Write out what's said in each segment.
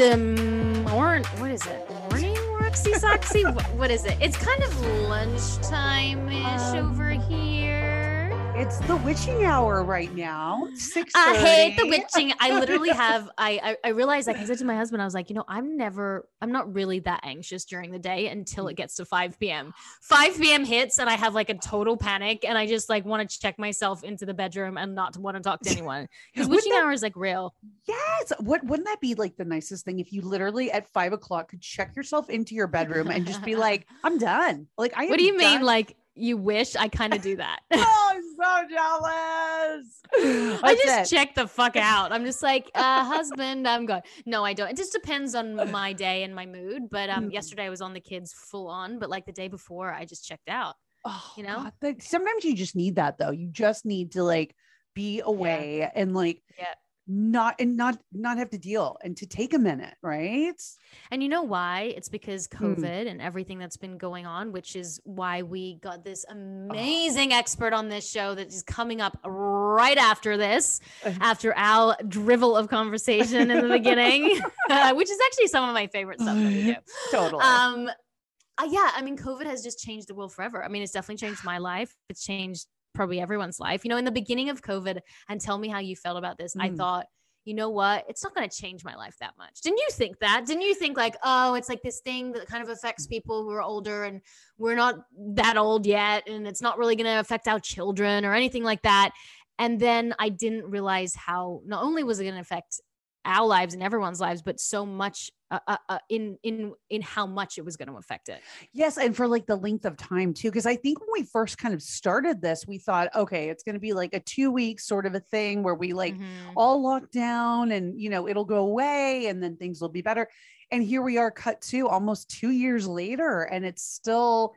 Um, or what is it? Morning, Roxy Soxy? what, what is it? It's kind of lunchtime ish Um, over here. It's the witching hour right now. Six. I hate the witching. I literally have. I, I I realized like I said to my husband, I was like, you know, I'm never. I'm not really that anxious during the day until it gets to 5 p.m. 5 p.m. hits and I have like a total panic and I just like want to check myself into the bedroom and not want to talk to anyone because witching that- hour is like real. Yes. What wouldn't that be like the nicest thing if you literally at five o'clock could check yourself into your bedroom and just be like, I'm done. Like I What do you mean? Like you wish I kind of do that. oh, I'm so jealous. I just it. check the fuck out. I'm just like, uh, husband, I'm going. No, I don't. It just depends on my day and my mood. But um, Mm. yesterday I was on the kids full on, but like the day before, I just checked out. Oh, you know? God, sometimes you just need that though. You just need to like be away and like Yeah. Not and not not have to deal and to take a minute, right? And you know why? It's because Hmm. COVID and everything that's been going on, which is why we got this amazing expert on this show that is coming up right after this, Uh. after our drivel of conversation in the beginning, which is actually some of my favorite stuff that we do. Totally. Um, uh, yeah, I mean, COVID has just changed the world forever. I mean, it's definitely changed my life. It's changed probably everyone's life. You know, in the beginning of COVID, and tell me how you felt about this. I Mm. thought, you know what? It's not going to change my life that much. Didn't you think that? Didn't you think like, oh, it's like this thing that kind of affects people who are older and we're not that old yet, and it's not really going to affect our children or anything like that. And then I didn't realize how not only was it going to affect our lives and everyone's lives, but so much uh, uh, uh, in in in how much it was going to affect it. Yes, and for like the length of time too, because I think when we first kind of started this, we thought, okay, it's going to be like a two week sort of a thing where we like Mhm. all locked down and you know it'll go away and then things will be better. And here we are, cut to almost two years later, and it's still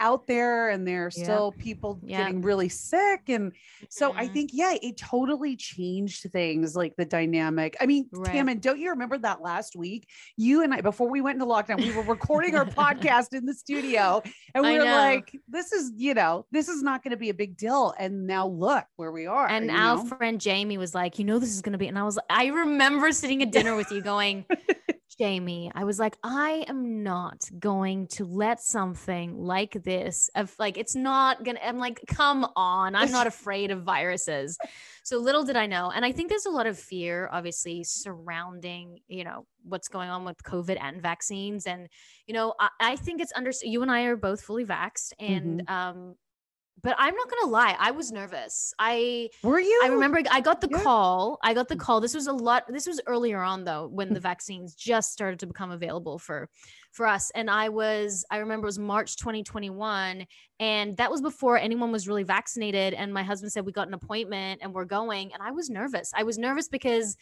out there, and there are Yeah. still people Yeah. getting really sick. And so I Mhm. think, yeah, it totally changed things like the dynamic. I mean, Right. Tammin, don't you remember that last week? You and I, before we went into lockdown, we were recording our podcast in the studio and I we were know. like, this is, you know, this is not going to be a big deal. And now look where we are. and our know? friend Jamie was like, you know, this is going to be, and I was, like, I remember sitting at dinner with you going, Jamie, I was like, I am not going to let something like this of like, it's not gonna, I'm like, come on, I'm not afraid of viruses. So little did I know. And I think there's a lot of fear, obviously, surrounding, you know, what's going on with COVID and vaccines. And, you know, I, I think it's under, you and I are both fully vaxxed. And, um, but I'm not gonna lie, I was nervous. I were you? I remember I got the Yeah. call. I got the mm. call. This was a lot. This was earlier on though, when the mm. vaccines just started to become available for for us. And I was, I remember it was March 2021, and that was before anyone was really vaccinated. And my husband said we got an appointment and we're going. And I was nervous. I was nervous because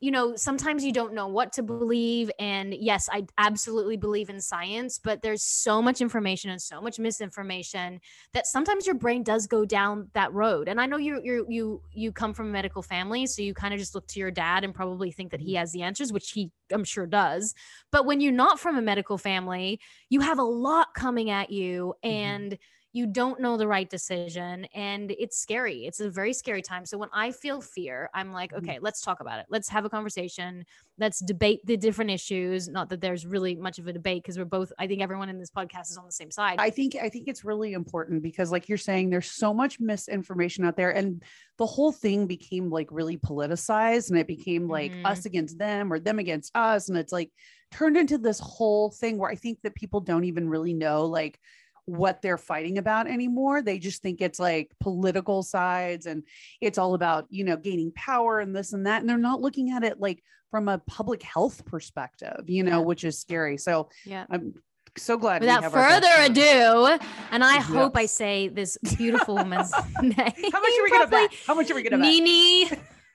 you know, sometimes you don't know what to believe. And yes, I absolutely believe in science, but there's so much information and so much misinformation that sometimes your brain does go down that road. And I know you you you you come from a medical family, so you kind of just look to your dad and probably think that he mm-hmm. has the answers, which he I'm sure does. But when you're not from a medical family, you have a lot coming at you mm-hmm. and you don't know the right decision and it's scary. It's a very scary time. So when I feel fear, I'm like, Mhm. okay, let's talk about it. Let's have a conversation. Let's debate the different issues. Not that there's really much of a debate because we're both, I think everyone in this podcast is on the same side. I think I think it's really important because like you're saying there's so much misinformation out there and the whole thing became like really politicized and it became like Mhm. us against them or them against us and it's like turned into this whole thing where I think that people don't even really know like what they're fighting about anymore. They just think it's like political sides and it's all about, you know, gaining power and this and that and they're not looking at it like from a public health perspective, you know, Yeah. which is scary. So yeah. I'm so glad. Without further ado, and I hope I say this beautiful woman's name. How much are we gonna bet? How much are we gonna bet? Nini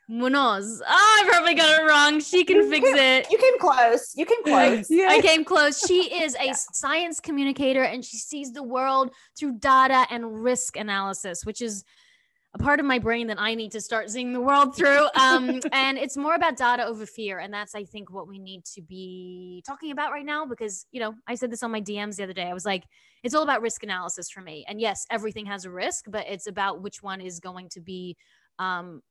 Munoz. Oh, I probably got it wrong. She can fix it. You came close. You came close. yeah. I came close. She is a yeah. science communicator and she sees the world through data and risk analysis, which is a part of my brain that I need to start seeing the world through. Um, and it's more about data over fear. And that's, I think, what we need to be talking about right now because, you know, I said this on my DMs the other day. I was like, it's all about risk analysis for me. And yes, everything has a risk, but it's about which one is going to be um,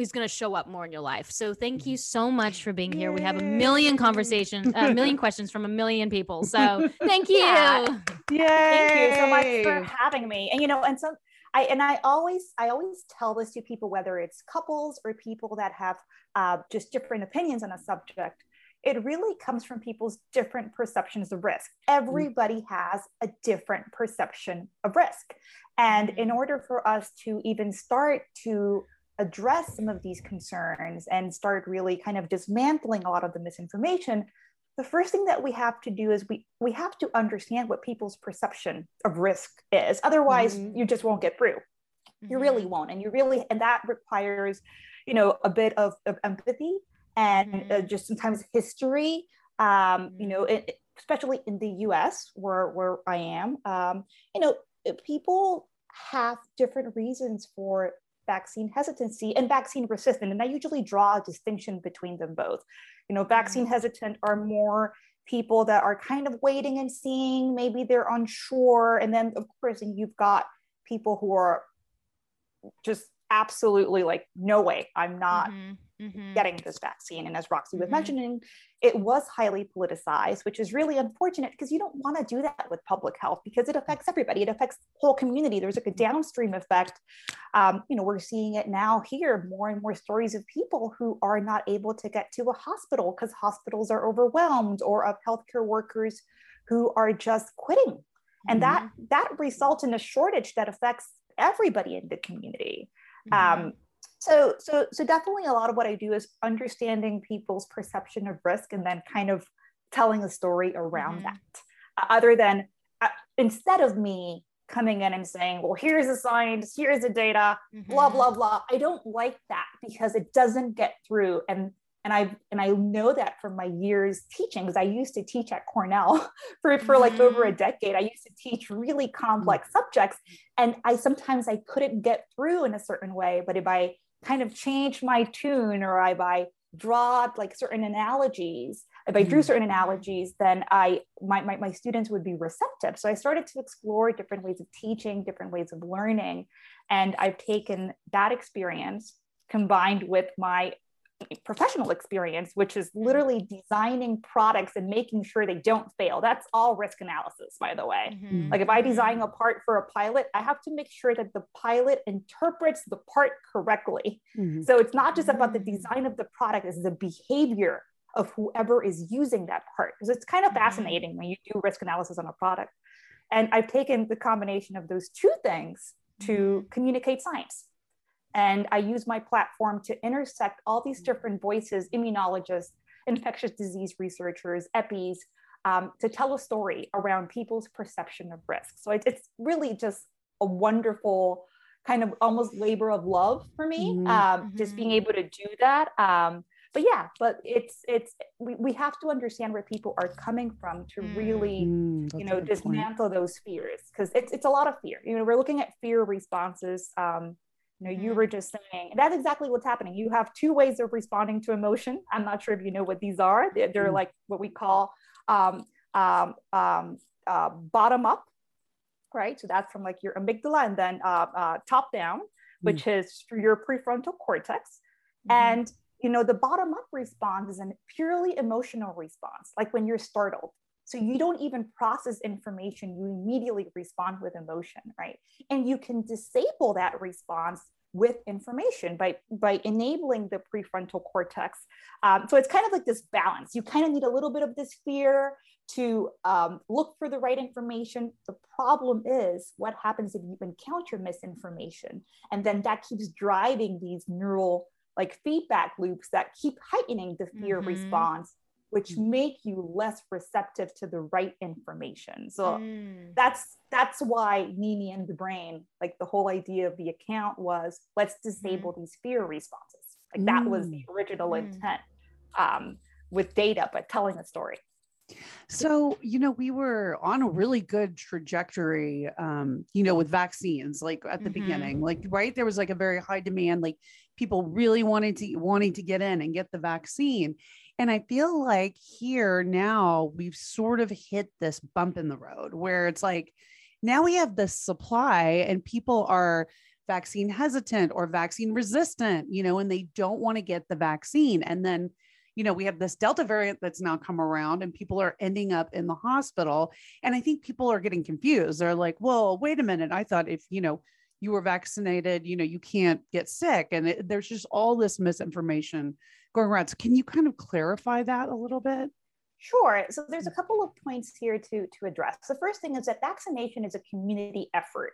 is going to show up more in your life. So thank you mm-hmm. so much for being here. We have a million conversations, a million questions from a million people. So thank you. Yeah. Yay. Thank you so much for having me. And you know, and so I and I always I always tell this to people, whether it's couples or people that have uh, just different opinions on a subject. It really comes from people's different perceptions of risk. Mm. Everybody has a different perception of risk. And in mm. order for us to even start to address some of these concerns and start really kind of dismantling a lot of the misinformation, the first thing that we have to do is we we have to understand what people's perception of risk is. Otherwise, mm-hmm. you just won't get through. Mm-hmm. You really won't, and you really and that requires, you know, a bit of, of empathy and mm-hmm. uh, just sometimes history. Um, you know, it, especially in the U.S. where where I am, um, you know, people have different reasons for vaccine hesitancy and vaccine resistant. And I usually draw a distinction between them both. You know, vaccine mm-hmm. hesitant are more people that are kind of waiting and seeing, maybe they're unsure. And then, of course, and you've got people who are just absolutely like, no way, I'm not mm-hmm mm-hmm. getting this vaccine. And as Roxy was mm-hmm. mentioning, it was highly politicized, which is really unfortunate because you don't want to do that with public health because it affects everybody. It affects the whole community. There's like a downstream effect. Um, you know, we're seeing it now here, more and more stories of people who are not able to get to a hospital because hospitals are overwhelmed or of healthcare workers who are just quitting. And mm-hmm. that that results in a shortage that affects everybody in the community. Mm-hmm. Um, so so so definitely a lot of what i do is understanding people's perception of risk and then kind of telling a story around mm-hmm. that uh, other than uh, instead of me coming in and saying well here's the science here's the data mm-hmm. blah blah blah i don't like that because it doesn't get through and and I and I know that from my years teaching because I used to teach at Cornell for, for like over a mm-hmm. decade. I used to teach really complex subjects and I sometimes I couldn't get through in a certain way, but if I kind of change my tune or I by draw like certain analogies if i drew mm. certain analogies then i my, my, my students would be receptive so i started to explore different ways of teaching different ways of learning and i've taken that experience combined with my professional experience, which is mm-hmm. literally designing products and making sure they don't fail. That's all risk analysis, by the way. Mm-hmm. Like if I design a part for a pilot, I have to make sure that the pilot interprets the part correctly. Mm-hmm. So it's not just about the mm. design of the product, it's the behavior of whoever is using that part. Because it's kind of mm-hmm. fascinating when you do risk analysis on a product. And I've taken the combination of those two things to mm-hmm. communicate science. And I use my platform to intersect all these different voices, immunologists, infectious disease researchers, EPIs, um, to tell a story around people's perception of risk. So it, it's really just a wonderful kind of almost labor of love for me, mm-hmm. um, just being able to do that. Um, but yeah, but it's it's we, we have to understand where people are coming from to really mm, you know dismantle point. those fears because it's it's a lot of fear. You know, we're looking at fear responses. Um, you know, you mm-hmm. were just saying that's exactly what's happening. You have two ways of responding to emotion. I'm not sure if you know what these are. They're, they're mm-hmm. like what we call um, um, um, uh, bottom up, right? So that's from like your amygdala, and then uh, uh, top down, which mm-hmm. is through your prefrontal cortex. Mm-hmm. And you know, the bottom up response is a purely emotional response, like when you're startled. So you don't even process information, you immediately respond with emotion, right? And you can disable that response with information by by enabling the prefrontal cortex um, so it's kind of like this balance you kind of need a little bit of this fear to um, look for the right information the problem is what happens if you encounter misinformation and then that keeps driving these neural like feedback loops that keep heightening the fear mm-hmm. response which mm. make you less receptive to the right information. So mm. that's that's why Nini and the brain, like the whole idea of the account was let's disable mm. these fear responses. Like that was the mm. original mm. intent um, with data, but telling a story. So, you know, we were on a really good trajectory, um, you know, with vaccines, like at the mm-hmm. beginning, like, right. There was like a very high demand, like people really wanted to wanting to get in and get the vaccine. And I feel like here now we've sort of hit this bump in the road where it's like now we have this supply and people are vaccine hesitant or vaccine resistant, you know, and they don't want to get the vaccine. And then you know, we have this Delta variant that's now come around and people are ending up in the hospital. And I think people are getting confused. They're like, well, wait a minute. I thought if, you know, you were vaccinated, you know, you can't get sick. And it, there's just all this misinformation going around. So can you kind of clarify that a little bit? Sure. So there's a couple of points here to, to address. The first thing is that vaccination is a community effort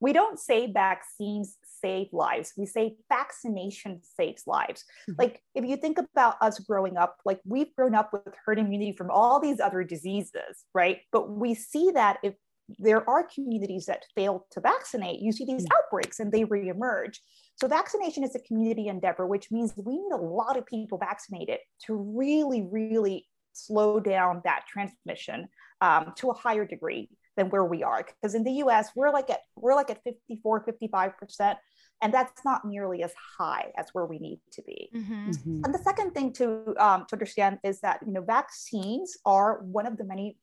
we don't say vaccines save lives we say vaccination saves lives mm-hmm. like if you think about us growing up like we've grown up with herd immunity from all these other diseases right but we see that if there are communities that fail to vaccinate you see these mm-hmm. outbreaks and they reemerge so vaccination is a community endeavor which means we need a lot of people vaccinated to really really slow down that transmission um, to a higher degree than where we are because in the us we're like at we're like at 54 55% and that's not nearly as high as where we need to be mm-hmm. Mm-hmm. and the second thing to um, to understand is that you know vaccines are one of the many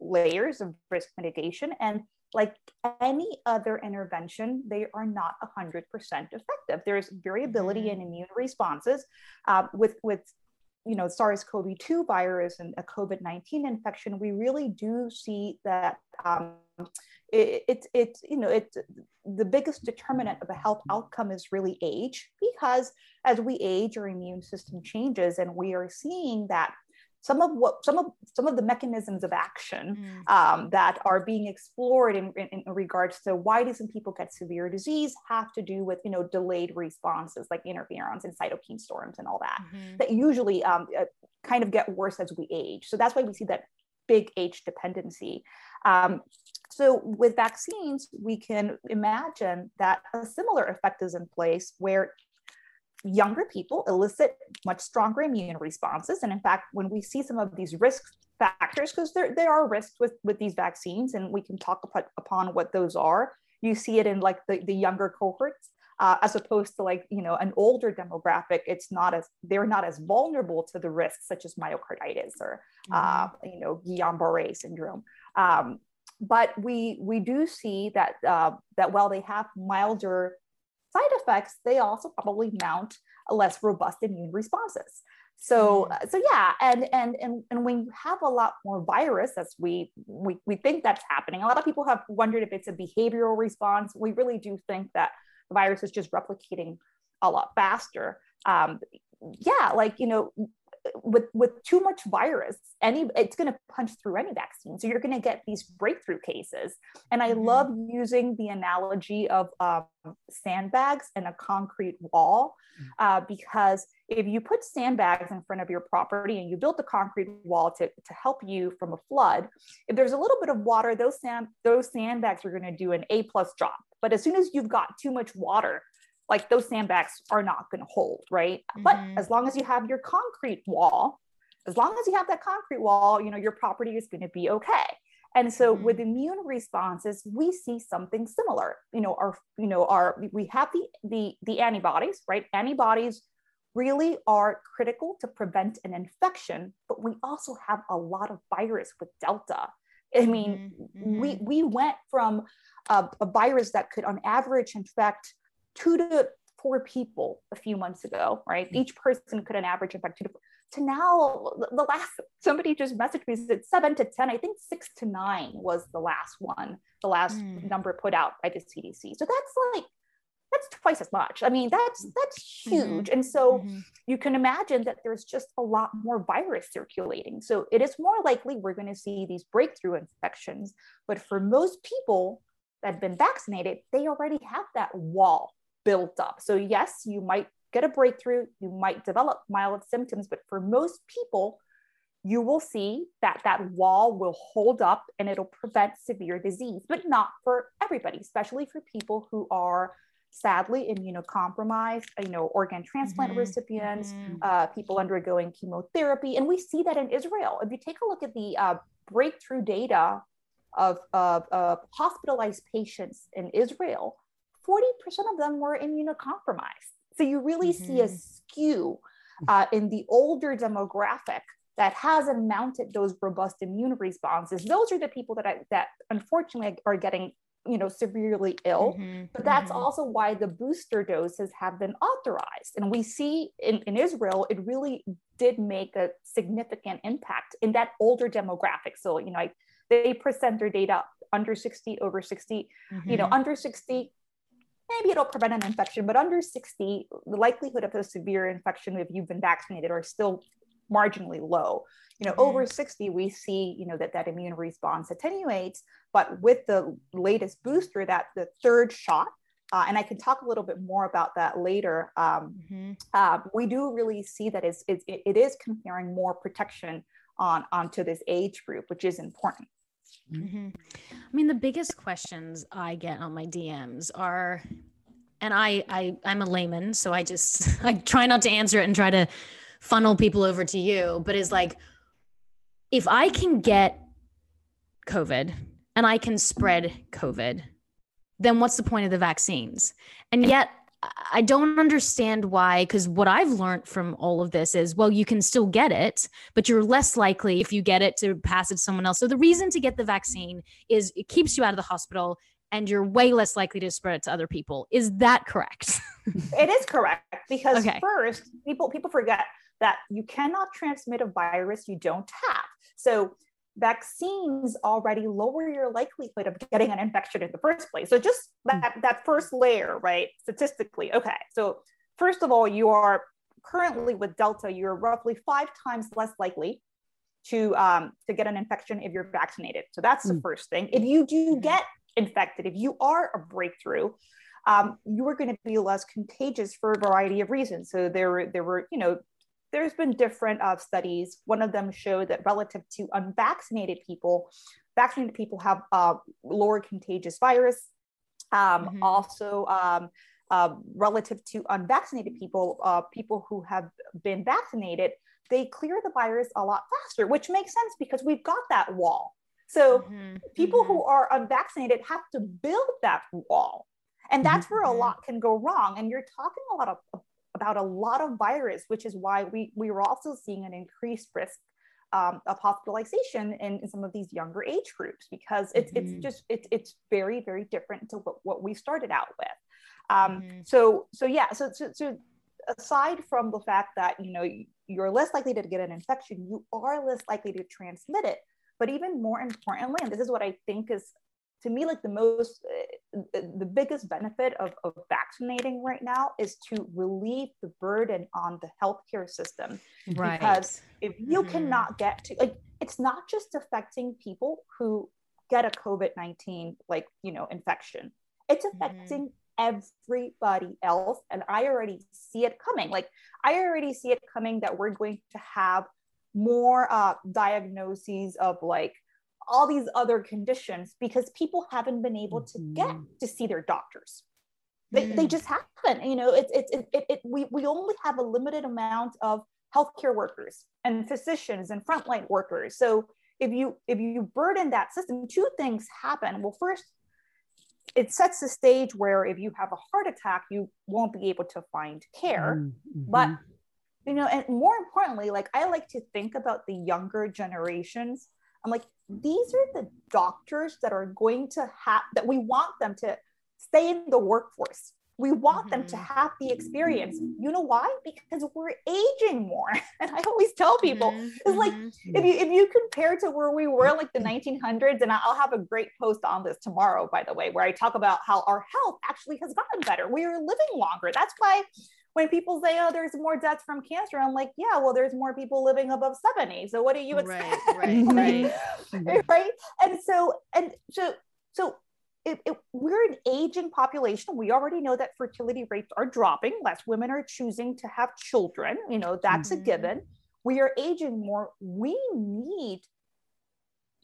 layers of risk mitigation and like any other intervention, they are not 100% effective. There's variability mm-hmm. in immune responses. Uh, with, with you know SARS-CoV-2 virus and a COVID-19 infection, we really do see that um, it's it, it, you know it's the biggest determinant of a health outcome is really age because as we age, our immune system changes, and we are seeing that some of what some of some of the mechanisms of action mm. um, that are being explored in, in, in, regards to why do some people get severe disease have to do with you know delayed responses like interferons and cytokine storms and all that mm-hmm. that usually um, uh, kind of get worse as we age so that's why we see that big age dependency um, so with vaccines we can imagine that a similar effect is in place where younger people elicit much stronger immune responses. And in fact, when we see some of these risk factors, because there, there are risks with, with these vaccines, and we can talk about, upon what those are, you see it in like the, the younger cohorts. Uh, as opposed to like you know an older demographic it's not as they're not as vulnerable to the risks such as myocarditis or uh, mm-hmm. uh, you know guillain-barré syndrome um, but we we do see that uh, that while they have milder side effects, they also probably mount a less robust immune responses. So, mm. so yeah, and and and and when you have a lot more virus, as we we we think that's happening. A lot of people have wondered if it's a behavioral response. We really do think that the virus is just replicating a lot faster. Um, yeah, like you know, with with too much virus any it's going to punch through any vaccine so you're going to get these breakthrough cases and i mm-hmm. love using the analogy of um, sandbags and a concrete wall mm. uh, because if you put sandbags in front of your property and you build a concrete wall to, to help you from a flood if there's a little bit of water those sand those sandbags are going to do an a plus job but as soon as you've got too much water like those sandbags are not going to hold, right? Mm-hmm. But as long as you have your concrete wall, as long as you have that concrete wall, you know, your property is going to be okay. And so mm-hmm. with immune responses, we see something similar. You know, our, you know, our we have the the the antibodies, right? Antibodies really are critical to prevent an infection, but we also have a lot of virus with Delta. I mean, mm-hmm. we we went from a, a virus that could on average infect two to four people a few months ago, right? Mm-hmm. Each person could an average infect two to four. To now, the last somebody just messaged me said seven to ten. I think six to nine was the last one, the last mm. number put out by the CDC. So that's like that's twice as much. I mean, that's that's mm-hmm. huge. Mm-hmm. And so mm-hmm. you can imagine that there's just a lot more virus circulating. So it is more likely we're going to see these breakthrough infections. But for most people that have been vaccinated, they already have that wall built up. So, yes, you might get a breakthrough, you might develop mild symptoms, but for most people, you will see that that wall will hold up and it'll prevent severe disease, but not for everybody, especially for people who are sadly immunocompromised, you know, organ transplant mm-hmm. recipients, mm-hmm. Uh, people undergoing chemotherapy. And we see that in Israel. If you take a look at the uh, breakthrough data of, of, of hospitalized patients in Israel, 40% of them were immunocompromised. So you really mm-hmm. see a mm-hmm. skew uh, in the older demographic that hasn't mounted those robust immune responses. Those are the people that I, that unfortunately are getting you know severely ill mm-hmm, but that's mm-hmm. also why the booster doses have been authorized and we see in, in israel it really did make a significant impact in that older demographic so you know I, they present their data under 60 over 60 mm-hmm. you know mm-hmm. under 60 maybe it'll prevent an infection, but under 60, the likelihood of a severe infection if you've been vaccinated are still marginally low. You know, mm-hmm. over 60, we see, you know, that that immune response attenuates, but with the latest booster, that the third shot, uh, and I can talk a little bit more about that later. Um, mm-hmm. uh, we do really see that it's, it's, it is conferring more protection on onto this age group, which is important. Mm-hmm. I mean, the biggest questions I get on my DMs are, and I, I, I'm a layman, so I just I try not to answer it and try to funnel people over to you. But is like, if I can get COVID and I can spread COVID, then what's the point of the vaccines? And yet I don't understand why, because what I've learned from all of this is, well, you can still get it, but you're less likely if you get it to pass it to someone else. So the reason to get the vaccine is it keeps you out of the hospital and you're way less likely to spread it to other people. Is that correct? it is correct because okay. first, people people forget that you cannot transmit a virus you don't have. So vaccines already lower your likelihood of getting an infection in the first place. So just hmm. that, that first layer, right? Statistically, okay. So first of all, you are currently with Delta, you're roughly five times less likely to um, to get an infection if you're vaccinated. So that's the hmm. first thing. If you do hmm. get infected, if you are a breakthrough, um, you are going to be less contagious for a variety of reasons. So there, there were, you know, there's been different uh, studies. One of them showed that relative to unvaccinated people, vaccinated people have uh, lower contagious virus. Um, mm-hmm. Also, um, uh, relative to unvaccinated people, uh, people who have been vaccinated, they clear the virus a lot faster, which makes sense because we've got that wall. So mm-hmm. people mm-hmm. who are unvaccinated have to build that wall. And that's where a mm-hmm. lot can go wrong. And you're talking a lot of about a lot of virus, which is why we, we were also seeing an increased risk um, of hospitalization in, in, some of these younger age groups because it's, mm-hmm. it's just it's, it's very very different to what, what we started out with um, mm-hmm. so so yeah so, so so aside from the fact that you know you're less likely to get an infection you are less likely to transmit it but even more importantly and this is what i think is to me like the most uh, the biggest benefit of, of vaccinating right now is to relieve the burden on the healthcare system right because if you mm-hmm. cannot get to like it's not just affecting people who get a covid-19 like you know infection it's mm-hmm. affecting mm-hmm. everybody else and i already see it coming like i already see it coming that we're going to have more uh, diagnoses of like all these other conditions because people haven't been able to get mm-hmm. to see their doctors. They, mm. they just haven't, you know, it's, it's, it, it, it, we, we only have a limited amount of healthcare workers and physicians and frontline workers. So if you, if you burden that system, two things happen. Well, first, it sets the stage where if you have a heart attack, you won't be able to find care. Mm-hmm. But you know, and more importantly, like I like to think about the younger generations I'm like, these are the doctors that are going to have that we want them to stay in the workforce. We want mm-hmm. them to mm-hmm. have the experience. You know why? Because we're aging more. And I always tell people, mm-hmm. it's like mm-hmm. if you if you compare to where we were like the 1900s, and I'll have a great post on this tomorrow, by the way, where I talk about how our health actually has gotten better. We are living longer. That's why when people say, "Oh, there's more deaths from cancer," I'm like, "Yeah, well, there's more people living above 70. So what do you expect?" Right, right, right. right. And so, and so, so it, it, we're an aging population. We already know that fertility rates are dropping. Less women are choosing to have children. You know, that's mm-hmm. a given. we are aging more, we need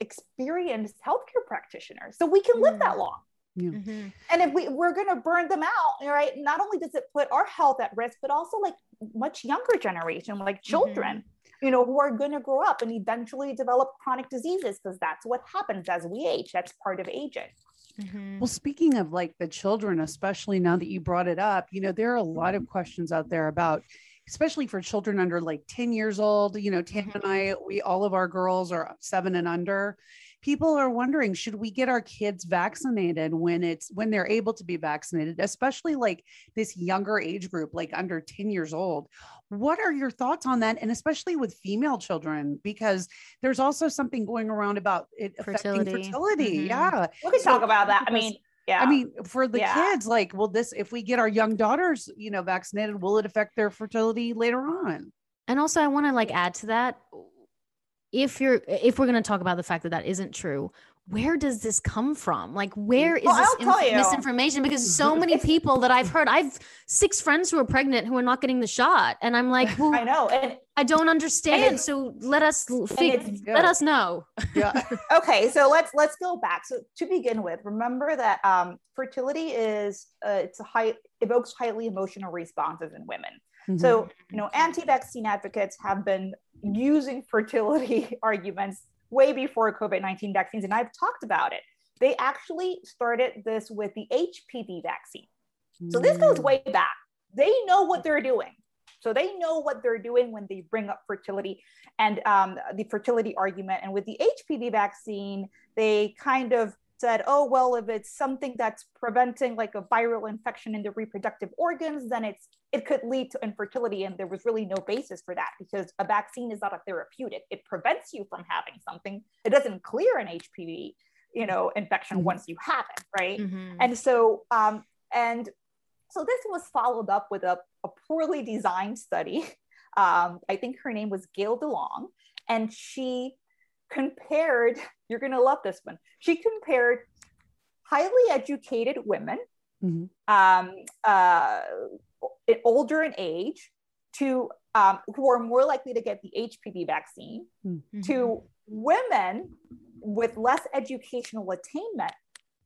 experienced healthcare practitioners so we can live that mm. long. Yeah. Mm-hmm. And if we, we're going to burn them out, right? Not only does it put our health at risk, but also like much younger generation, like children, mm-hmm. you know, who are going to grow up and eventually develop chronic diseases because that's what happens as we age. That's part of aging. Mm-hmm. Well, speaking of like the children, especially now that you brought it up, you know, there are a lot of questions out there about, especially for children under like 10 years old. You know, Tam and I, mm-hmm. we all of our girls are seven and under people are wondering should we get our kids vaccinated when it's when they're able to be vaccinated especially like this younger age group like under 10 years old what are your thoughts on that and especially with female children because there's also something going around about it fertility. affecting fertility mm-hmm. yeah we can so, talk about that i mean yeah. I mean, for the yeah. kids, like, will this, if we get our young daughters, you know, vaccinated, will it affect their fertility later on? And also, I want to like add to that if you're if we're going to talk about the fact that that isn't true where does this come from? Like where is well, this inf- misinformation? Because so many people that i've heard i've six friends who are pregnant who are not getting the shot and i'm like well, i know and i don't understand so let us fig- let us know. Yeah. Okay so let's let's go back. So to begin with remember that um, fertility is uh, it's a high evokes highly emotional responses in women Mm-hmm. So, you know, anti-vaccine advocates have been using fertility arguments way before COVID-19 vaccines, and I've talked about it. They actually started this with the HPV vaccine. So this goes mm. way back. They know what they're doing. So they know what they're doing when they bring up fertility and um, the fertility argument. And with the HPV vaccine, they kind of said, oh, well, if it's something that's preventing like a viral infection in the reproductive organs, then it's it could lead to infertility. And there was really no basis for that because a vaccine is not a therapeutic. It prevents you from having something. It doesn't clear an HPV, you know, infection mm-hmm. once you have it, right? Mm-hmm. And so, um, and so this was followed up with a, a poorly designed study. Um, I think her name was Gayle DeLong, and she compared, you're going to love this one. She compared highly educated women, mm-hmm. um, uh, older in age, to um, who are more likely to get the HPV vaccine, mm-hmm. to women with less educational attainment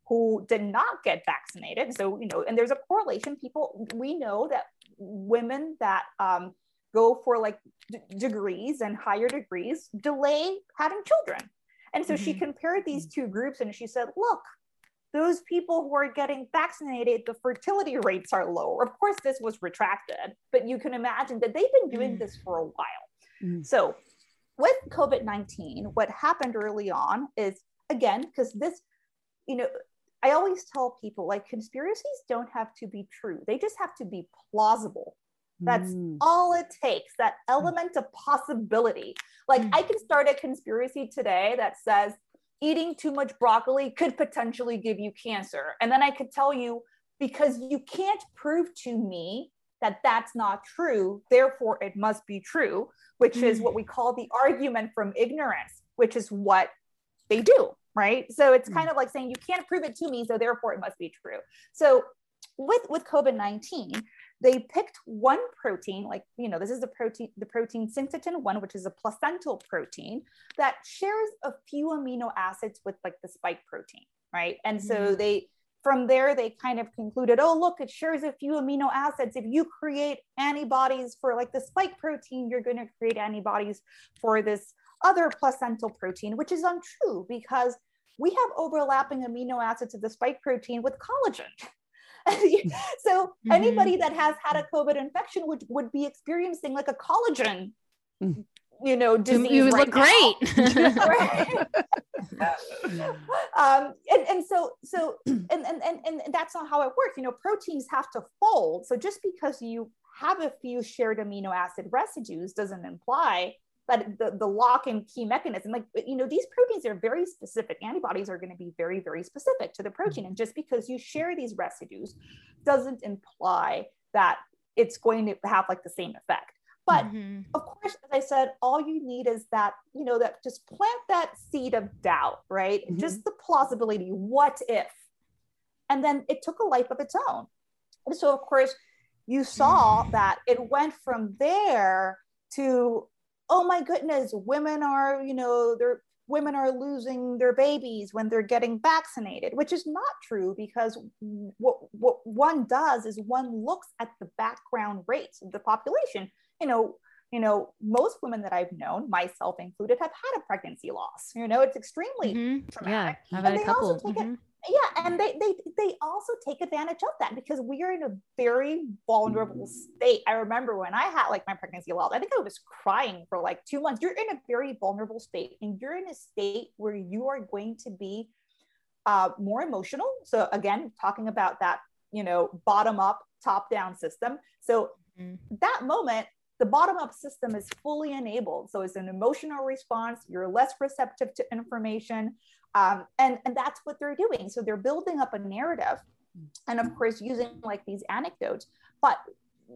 who did not get vaccinated. So, you know, and there's a correlation. People, we know that women that um, go for like d- degrees and higher degrees delay having children. And so mm-hmm. she compared these two groups and she said, look, those people who are getting vaccinated, the fertility rates are lower. Of course, this was retracted, but you can imagine that they've been doing mm. this for a while. Mm. So, with COVID 19, what happened early on is again, because this, you know, I always tell people like conspiracies don't have to be true, they just have to be plausible. That's mm. all it takes, that mm. element of possibility. Like mm. I can start a conspiracy today that says eating too much broccoli could potentially give you cancer. And then I could tell you, because you can't prove to me that that's not true, therefore it must be true, which is what mm. we call the argument from ignorance, which is what they do, right? So it's mm. kind of like saying you can't prove it to me, so therefore it must be true. So with with COVID-19, they picked one protein, like, you know, this is the protein, the protein syncytin 1, which is a placental protein that shares a few amino acids with like the spike protein, right? And so mm-hmm. they, from there, they kind of concluded, oh, look, it shares a few amino acids. If you create antibodies for like the spike protein, you're going to create antibodies for this other placental protein, which is untrue because we have overlapping amino acids of the spike protein with collagen. so mm-hmm. anybody that has had a COVID infection would, would be experiencing like a collagen, mm. you know, disease. You right look great. um, and, and so, so, and, and, and, and that's not how it works. You know, proteins have to fold. So just because you have a few shared amino acid residues doesn't imply that the, the lock and key mechanism like you know these proteins are very specific. Antibodies are going to be very very specific to the protein. And just because you share these residues doesn't imply that it's going to have like the same effect. But mm-hmm. of course as i said all you need is that you know that just plant that seed of doubt right? Mm-hmm. just the plausibility what if? And then it took a life of its own. And so of course you saw that it went from there to oh my goodness, women are, you know, they're women are losing their babies when they're getting vaccinated, which is not true because what, what one does is one looks at the background rates of the population. You know, you know, most women that I've known, myself included, have had a pregnancy loss. You know, it's extremely Mhm. traumatic. Yeah, I've And had a they couple. also take it- Mhm. Yeah and they they they also take advantage of that because we are in a very vulnerable state. I remember when i had like my pregnancy loss i think i was crying for like two months. You're in a very vulnerable state and you're in a state where you are going to be uh, more emotional. So again talking about that you know bottom up top down system. So Mhm. that moment the bottom up system is fully enabled. So it's an emotional response. You're less receptive to information um, and and that's what they're doing. So they're building up a narrative and of course using like these anecdotes. But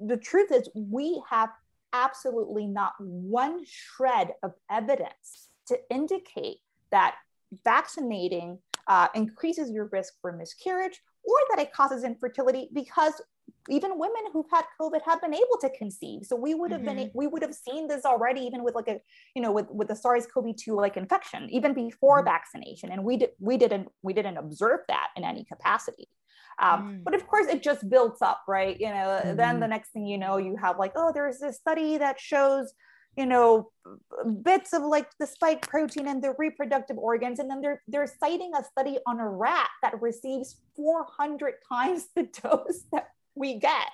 the truth is we have absolutely not one shred of evidence to indicate that vaccinating uh, increases your risk for miscarriage or that it causes infertility because even women who've had covid have been able to conceive so we would have been we would have seen this already even with like a you know with with the SARS-CoV-2 like infection even before Mhm. vaccination and we did we didn't we didn't observe that in any capacity um, Mm. but of course it just builds up right you know then Mhm. the next thing you know you have like oh there's this study that shows you know bits of like the spike protein and the reproductive organs and then they're they're citing a study on a rat that receives 400 times the dose that we get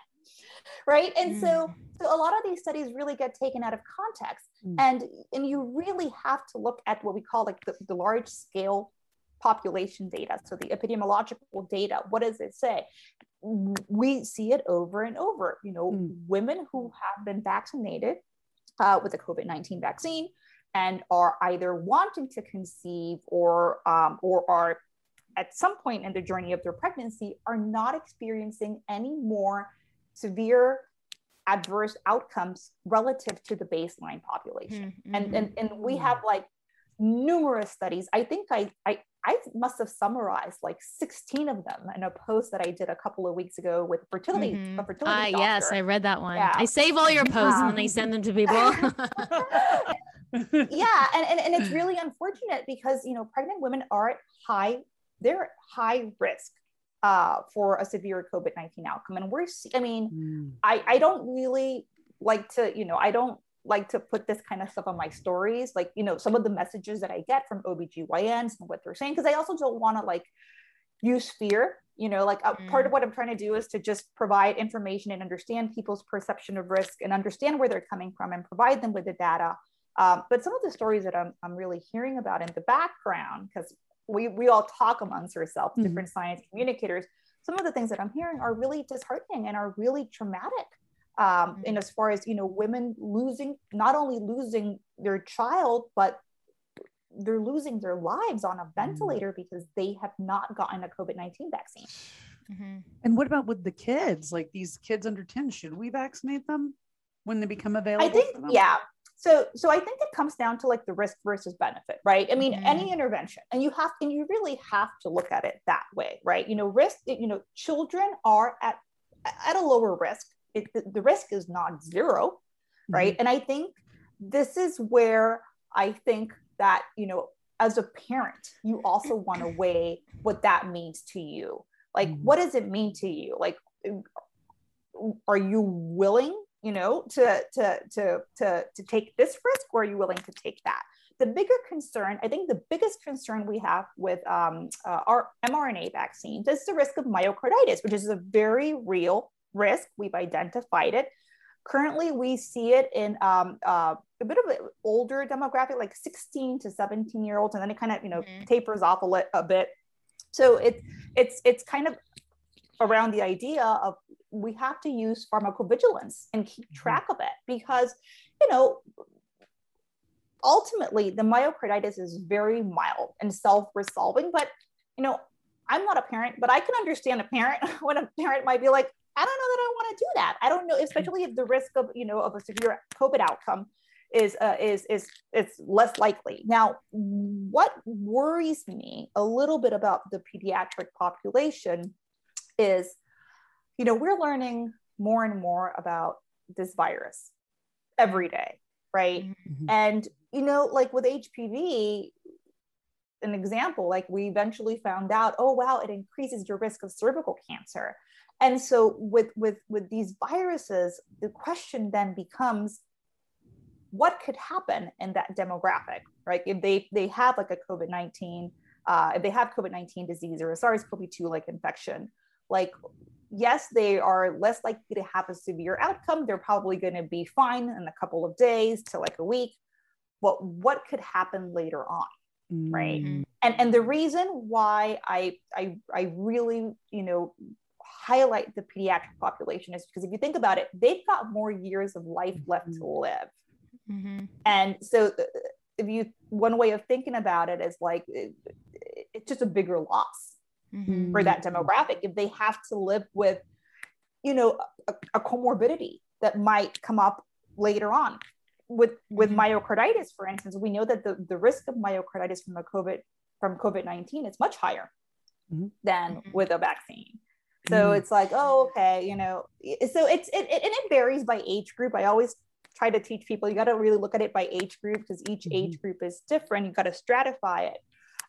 right? And so so a lot of these studies really get taken out of context. Mm. and and you really have to look at what we call like the, the large scale population data so the epidemiological data. What does it say? We see it over and over. You know Mm. women who have been vaccinated uh, with the covid-19 vaccine and are either wanting to conceive or um, or are at some point in the journey of their pregnancy are not experiencing any more severe adverse outcomes relative to the baseline population Mhm. and, and and we Mm. have like numerous studies i think I, I i must have summarized like 16 of them in a post that i did a couple of weeks ago with fertility Mhm. a fertility Ah, yes. I read that one. Yeah. I save all your posts and then I send them to people. yeah and, and, and it's really unfortunate because you know pregnant women are at high they're high risk uh, for a severe covid-19 outcome and we're i mean Mm. I, I don't really like to, you know, I don't like to put this kind of stuff on my stories. Like, you know, some of the messages that I get from OBGYNs and what they're saying, because I also don't want to like use fear, you know, like uh, part of what I'm trying to do is to just provide information and understand people's perception of risk and understand where they're coming from and provide them with the data. Um, but some of the stories that I'm, I'm really hearing about in the background, because we, we all talk amongst ourselves, Mhm. different science communicators, some of the things that I'm hearing are really disheartening and are really traumatic. Um, and as far as you know, women losing not only losing their child, but they're losing their lives on a ventilator because they have not gotten a COVID nineteen vaccine. Mhm. And what about with the kids? Like these kids under 10, should we vaccinate them when they become available? I think, yeah. So, so I think it comes down to like the risk versus benefit, right? I mean, Mhm. any intervention, and you have, and you really have to look at it that way, right? You know, risk. You know, children are at at a lower risk. It, the, risk is not zero, right? And I think this is where I think that you know, as a parent, you also want to weigh what that means to you. Like, Mhm. what does it mean to you? Like, are you willing you know to to to to to take this risk or are you willing to take that? The bigger concern i think the biggest concern we have with um, uh, our mrna vaccines is the risk of myocarditis which is a very real risk. We've identified it. Currently we see it in um, uh, a bit of an older demographic like 16 to 17 year olds and then it kind of you know Mhm. tapers off a, lit, a bit. So it's it's it's kind of around the idea of we have to use pharmacovigilance and keep track of it because you know ultimately the myocarditis is very mild and self-resolving but you know i'm not a parent but i can understand a parent when a parent might be like i don't know that i want to do that. I don't know especially if the risk of you know of a severe covid outcome is uh, is is it's less likely. Now what worries me a little bit about the pediatric population is you know we're learning more and more about this virus every day right? Mm-hmm. and you know like with hpv an example like we eventually found out oh wow it increases your risk of cervical cancer. And so with with with these viruses the question then becomes what could happen in that demographic right? If they they have like a covid-19 uh, if they have covid-19 disease or a sars-cov-2 like infection like yes they are less likely to have a severe outcome they're probably going to be fine in a couple of days to like a week but what could happen later on right mm-hmm. and and the reason why i i i really you know highlight the pediatric population is because if you think about it they've got more years of life left to mm-hmm. live mm-hmm. and so uh, if you one way of thinking about it is like it, it's just a bigger loss mm-hmm. for that demographic if they have to live with you know a, a comorbidity that might come up later on with with mm-hmm. myocarditis for instance we know that the, the risk of myocarditis from a covid from covid-19 is much higher mm-hmm. than mm-hmm. with a vaccine so mm-hmm. it's like oh okay you know so it's it, it, and it varies by age group i always try to teach people you got to really look at it by age group because each mm-hmm. age group is different you got to stratify it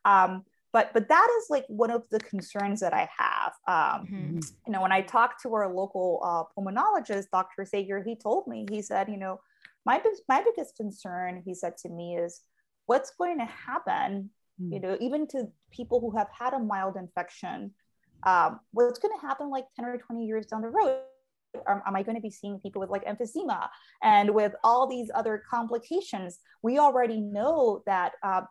um, but but that is like one of the concerns that i have um, mm-hmm. you know when i talked to our local uh, pulmonologist dr sager he told me he said you know my, my biggest concern, he said to me, is what's going to happen, mm. you know, even to people who have had a mild infection, um, what's going to happen like 10 or 20 years down the road? Am, am I going to be seeing people with like emphysema and with all these other complications? We already know that uh,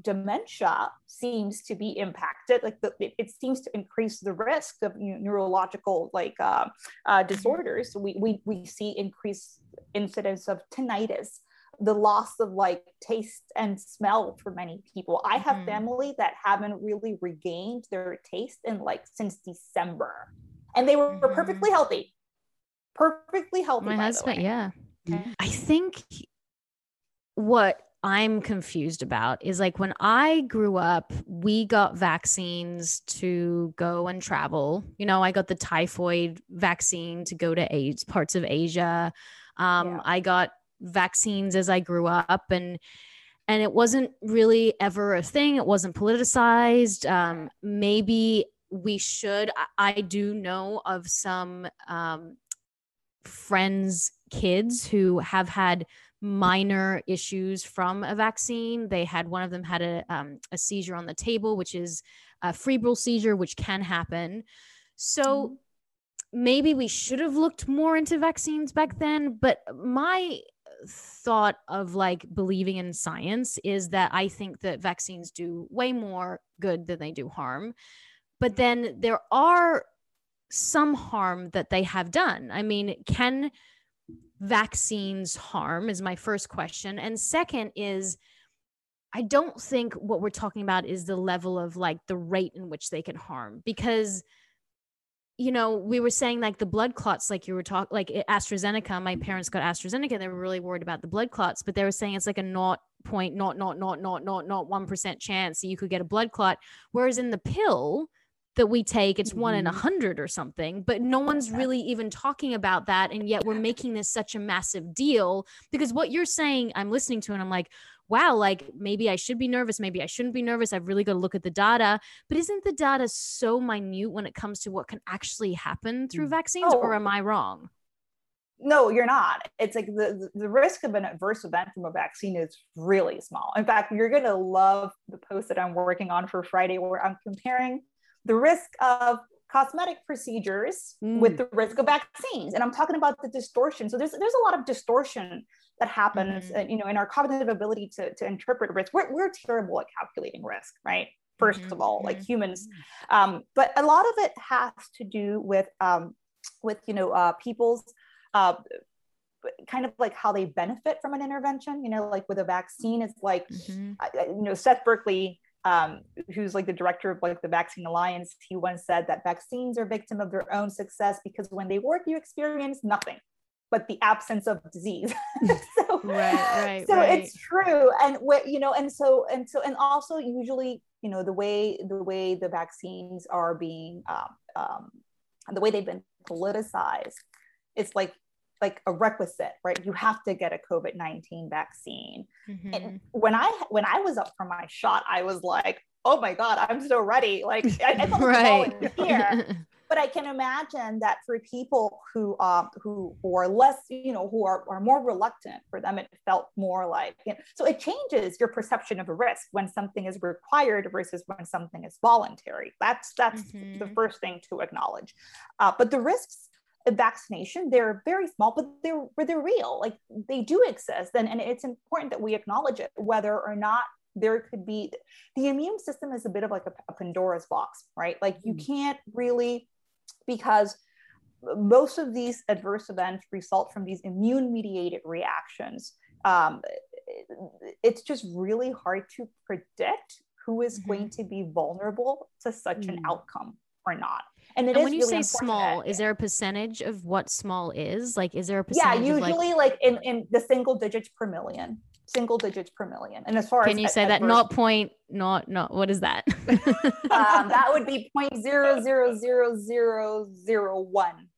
dementia seems to be impacted. Like the, it, it, seems to increase the risk of you know, neurological like uh, uh, disorders. We, we, we see increased incidence of tinnitus the loss of like taste and smell for many people. I have mm. family that haven't really regained their taste in like since December. And they were, mm. perfectly healthy. Perfectly healthy. My husband, yeah. Okay. I think what I'm confused about is like when I grew up, we got vaccines to go and travel. You know, I got the typhoid vaccine to go to AIDS, parts of Asia. Um, yeah. I got vaccines as I grew up, and and it wasn't really ever a thing. It wasn't politicized. Um, maybe we should. I, I, do know of some um, friends' kids who have had minor issues from a vaccine. They had one of them had a, um, a seizure on the table, which is a febrile seizure, which can happen. So mm-hmm. maybe we should have looked more into vaccines back then. But my thought of like believing in science is that I think that vaccines do way more good than they do harm. But then there are some harm that they have done. I mean, can vaccines harm is my first question and second is i don't think what we're talking about is the level of like the rate in which they can harm because you know we were saying like the blood clots like you were talking like eh, astrazeneca my parents got astrazeneca they were really worried about the blood clots but they were saying it's like a not point not not not not not not one percent chance that you could get a blood clot whereas in the pill that we take it's mm-hmm. one in a mm-hmm. hundred or something but no one's really even talking about that and yet we're making this such a massive deal because what you're saying i'm listening to and i'm like wow like maybe i should be nervous maybe i shouldn't be nervous i've really got to look at the data but isn't the data so minute when it comes to what can actually happen through mm. vaccines oh. or am i wrong no you're not it's like the, the risk of an adverse event from a vaccine is really small in fact you're going to love the post that i'm working on for friday where i'm comparing the risk of cosmetic procedures mm. with the risk of vaccines and i'm talking about the distortion so there's there's a lot of distortion that happens mm. uh, you know in our cognitive ability to, to interpret risk we're, we're terrible at calculating risk right 1st mm-hmm. of all like mm-hmm. humans um, but a lot of it has to do with um, with you know uh, people's uh, kind of like how they benefit from an intervention you know like with a vaccine it's like mm-hmm. uh, you know seth berkley um, who's like the director of like the Vaccine Alliance, he once said that vaccines are victim of their own success because when they work, you experience nothing but the absence of disease. so, right, right, so right. it's true, and what you know, and so and so, and also usually, you know, the way the way the vaccines are being, um, um, the way they've been politicized, it's like like a requisite, right? You have to get a COVID 19 vaccine. Mhm. And when I when I was up for my shot, I was like, oh my god, I'm so ready. Like I, I felt like right. volunteer but I can imagine that for people who um, who, who are less, you know, who are, are more reluctant, for them it felt more like. You know, so it changes your perception of a risk when something is required versus when something is voluntary. That's that's Mhm. the first thing to acknowledge. Uh, but the risks vaccination they're very small, but they're they're real. Like they do exist, and and it's important that we acknowledge it, whether or not there could be the immune system is a bit of like a, a Pandora's box, right? Like you Mm. can't really because most of these adverse events result from these immune mediated reactions. Um, it's just really hard to predict who is Mhm. going to be vulnerable to such an Mm. outcome or not. And it and is when you really say small, is there a percentage of what small is? Like, is there a percentage? Yeah, usually like, in, in the single digits per million, single digits per million. And as far as can as you say that? Not point, not not. What is that? um, that would be point zero zero zero zero zero one.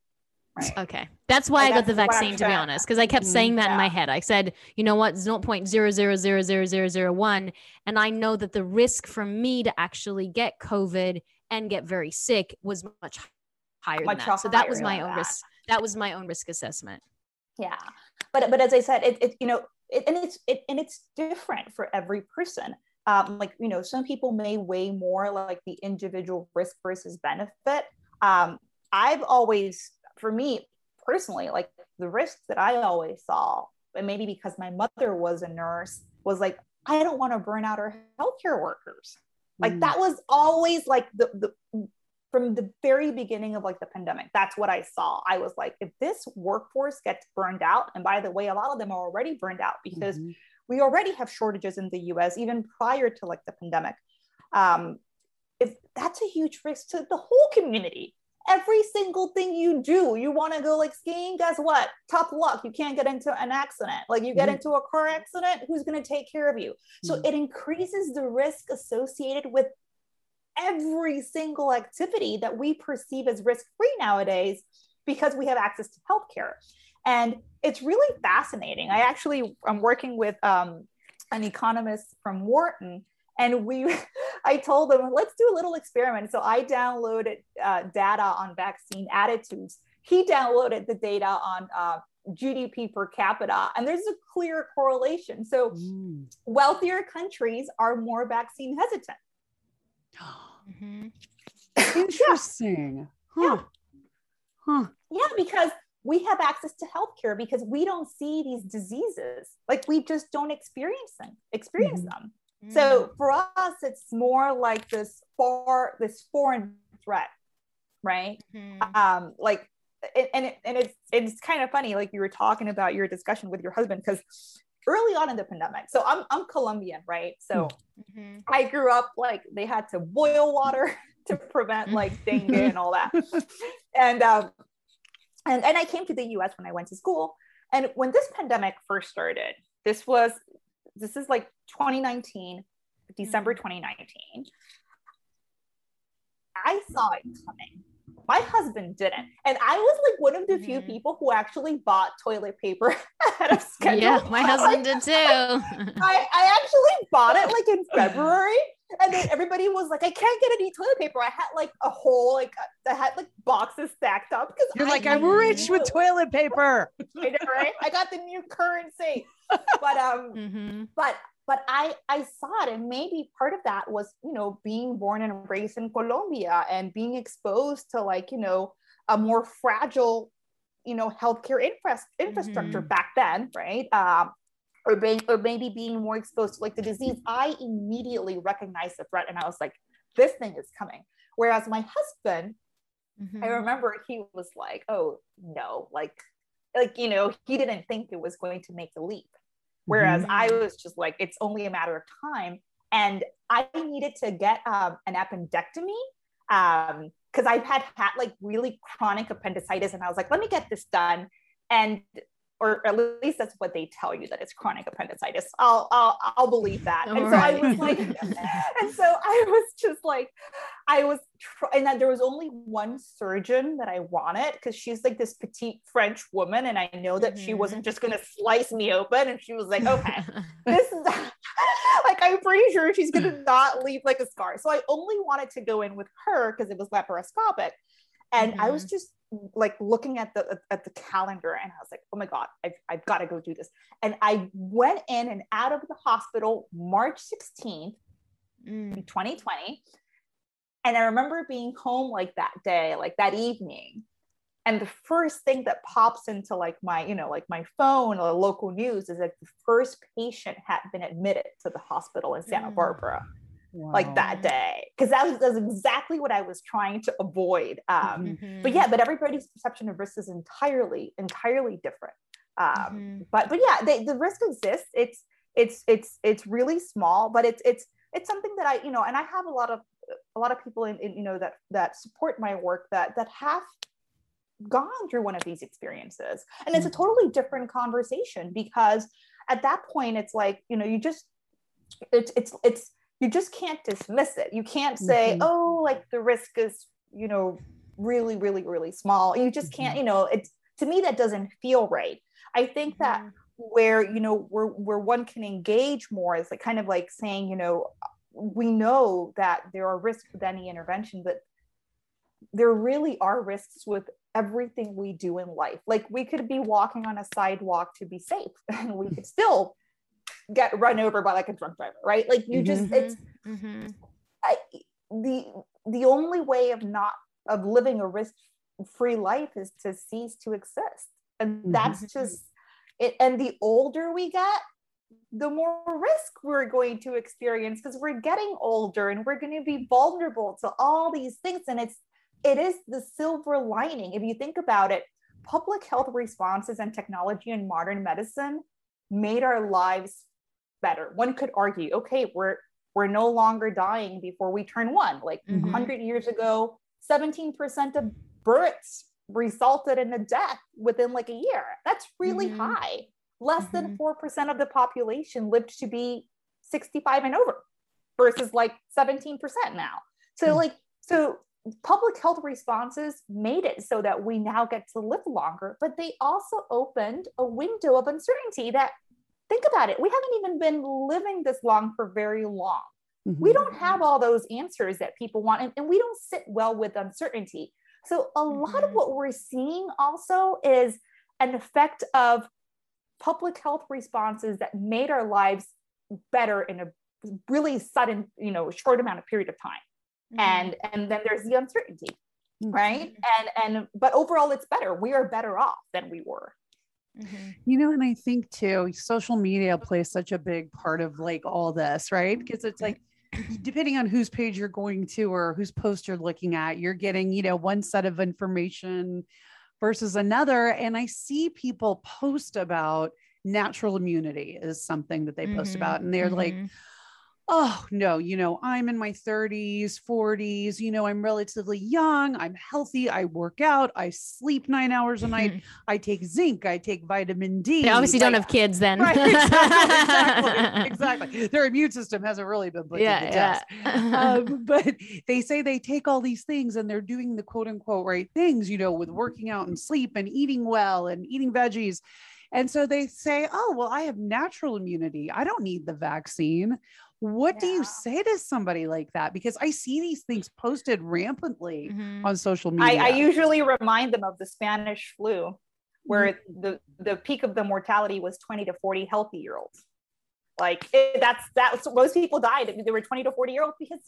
Right. Okay. That's why Like, I got the that's what I'm vaccine, to be honest, because I kept saying that in my head. I said, you know what, it's 0.0000001. And I know that the risk for me to actually get COVID and get very sick was much higher Much than that. So that was my own that. risk. That was my own risk assessment. Yeah. But but as I said, it, it you know, it, and it's it and it's different for every person. Um, like you know, some people may weigh more like the individual risk versus benefit. Um, I've always, for me personally, like the risks that I always saw, and maybe because my mother was a nurse, was like I don't want to burn out our healthcare workers. Like Mm. that was always like the the from the very beginning of like the pandemic. That's what I saw. I was like, if this workforce gets burned out, and by the way, a lot of them are already burned out because Mhm. we already have shortages in the US even prior to like the pandemic. Um, if that's a huge risk to the whole community. Every single thing you do, you want to go like skiing, guess what? Tough luck. You can't get into an accident. Like you get Mhm. into a car accident, who's going to take care of you? So Mhm. it increases the risk associated with every single activity that we perceive as risk free nowadays because we have access to healthcare. And it's really fascinating. I actually I'm working with um, an economist from Wharton, and we I told them let's do a little experiment. So I downloaded uh, data on vaccine attitudes. He downloaded the data on uh, GDP per capita, and there's a clear correlation. So Mm. wealthier countries are more vaccine hesitant. Mhm. Interesting. Huh. Huh. Yeah, because we have access to healthcare because we don't see these diseases. Like we just don't experience them, experience Mhm. them. Mm. So for us, it's more like this far, this foreign threat, right? Mhm. Um, like, and and, it, and it's it's kind of funny, like you were talking about your discussion with your husband, because early on in the pandemic, so I'm I'm Colombian, right? So Mhm. I grew up like they had to boil water to prevent like dengue and all that. And um and, and I came to the US when I went to school. And when this pandemic first started, this was this is like 2019, December 2019. I saw it coming. My husband didn't. And I was like one of the few Mhm. people who actually bought toilet paper ahead of schedule. Yeah, my Like, husband did too. I, I actually bought it like in February, and then everybody was like, "I can't get any toilet paper." I had like a whole like I had like boxes stacked up because You're I like, I'm rich with toilet paper. I know, right? I got the new currency, but um, Mhm. but but I I saw it, and maybe part of that was you know being born and raised in Colombia and being exposed to like you know a more fragile you know healthcare infra- infrastructure Mhm. back then, right? Um, or, being, or maybe being more exposed to like the disease, I immediately recognized the threat, and I was like, this thing is coming. Whereas my husband, I Mhm. remember he was like, oh no, like like you know he didn't think it was going to make the leap whereas Mhm. i was just like it's only a matter of time and i needed to get um, an appendectomy um because i've had had like really chronic appendicitis and i was like let me get this done and or at least that's what they tell you that it's chronic appendicitis. I'll I'll, I'll believe that. and so I was like, and so I was just like, I was, tr- and that there was only one surgeon that I wanted because she's like this petite French woman, and I know that mm-hmm. she wasn't just gonna slice me open, and she was like, okay, this is like I'm pretty sure she's gonna not leave like a scar. So I only wanted to go in with her because it was laparoscopic, and mm-hmm. I was mm-hmm. just like looking at the at the calendar and I was like, oh my God, I've, I've got to go do this. And I went in and out of the hospital March 16th, mm. 2020. And I remember being home like that day, like that evening. And the first thing that pops into like my, you know, like my phone or local news is that the first patient had been admitted to the hospital in Santa mm. Barbara wow. like that day because that was that's exactly what I was trying to avoid. Um, mm-hmm. But yeah, but everybody's perception of risk is entirely entirely different. Um, mm-hmm. But but yeah, they, the risk exists. It's it's it's it's really small, but it's it's it's something that I you know, and I have a lot of a lot of people in, in you know that that support my work that that have gone through one of these experiences and it's a mm-hmm. totally different conversation because at that point it's like you know you just it's it's it's you just can't dismiss it. You can't say, mm-hmm. oh, like the risk is, you know, really, really, really small. You just can't, mm-hmm. you know, it's to me that doesn't feel right. I think that mm-hmm. where, you know, where where one can engage more is like kind of like saying, you know, we know that there are risks with any intervention, but there really are risks with everything we do in life. Like we could be walking on a sidewalk to be safe and we could still get run over by like a drunk driver, right? Like you just mm-hmm. it's mm-hmm. I, the the only way of not of living a risk free life is to cease to exist, and mm-hmm. that's mm-hmm. just it. And the older we get, the more risk we're going to experience because we're getting older and we're going to be vulnerable to all these things. And it's it is the silver lining if you think about it. Public health responses and technology and modern medicine made our lives better. One could argue, okay, we're we're no longer dying before we turn one. Like mm-hmm. 100 years ago, 17% of births resulted in a death within like a year. That's really mm-hmm. high. Less mm-hmm. than 4% of the population lived to be 65 and over versus like 17% now. So mm. like so public health responses made it so that we now get to live longer, but they also opened a window of uncertainty that think about it we haven't even been living this long for very long mm-hmm. we don't have all those answers that people want and, and we don't sit well with uncertainty so a mm-hmm. lot of mm-hmm. what we're seeing also is an effect of public health responses that made our lives better in a really sudden you know short amount of period of time mm-hmm. and and then there's the uncertainty mm-hmm. right and and but overall it's better we are better off than we were Mm-hmm. You know, and I think too, social media plays such a big part of like all this, right? Because it's like, depending on whose page you're going to or whose post you're looking at, you're getting, you know, one set of information versus another. And I see people post about natural immunity is something that they post mm-hmm. about, and they're mm-hmm. like, oh no you know i'm in my 30s 40s you know i'm relatively young i'm healthy i work out i sleep nine hours a night i take zinc i take vitamin d they obviously don't have kids then right, exactly, exactly, exactly, their immune system hasn't really been put yeah, to the test yeah. um, but they say they take all these things and they're doing the quote unquote right things you know with working out and sleep and eating well and eating veggies and so they say, oh, well, I have natural immunity. I don't need the vaccine. What yeah. do you say to somebody like that? Because I see these things posted rampantly mm-hmm. on social media. I, I, usually remind them of the Spanish flu, where mm-hmm. the, the peak of the mortality was 20 to 40 healthy year olds. Like it, that's that's most people died. They were 20 to 40 year olds because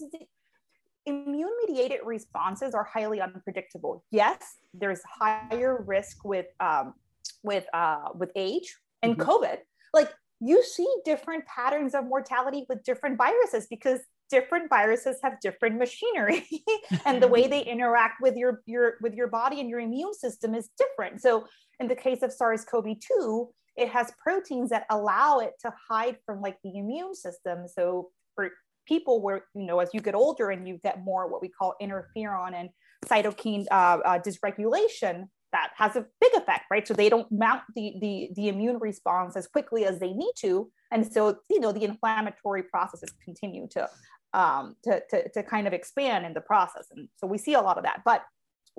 immune mediated responses are highly unpredictable. Yes, there's higher risk with um, with uh, with age and mm-hmm. COVID. Like you see different patterns of mortality with different viruses because different viruses have different machinery and the way they interact with your your with your body and your immune system is different. So in the case of sars-cov-2 it has proteins that allow it to hide from like the immune system. So for people where you know as you get older and you get more what we call interferon and cytokine uh, uh, dysregulation that has a big effect, right? So they don't mount the, the, the immune response as quickly as they need to. And so, you know, the inflammatory processes continue to, um, to, to, to kind of expand in the process. And so we see a lot of that. But,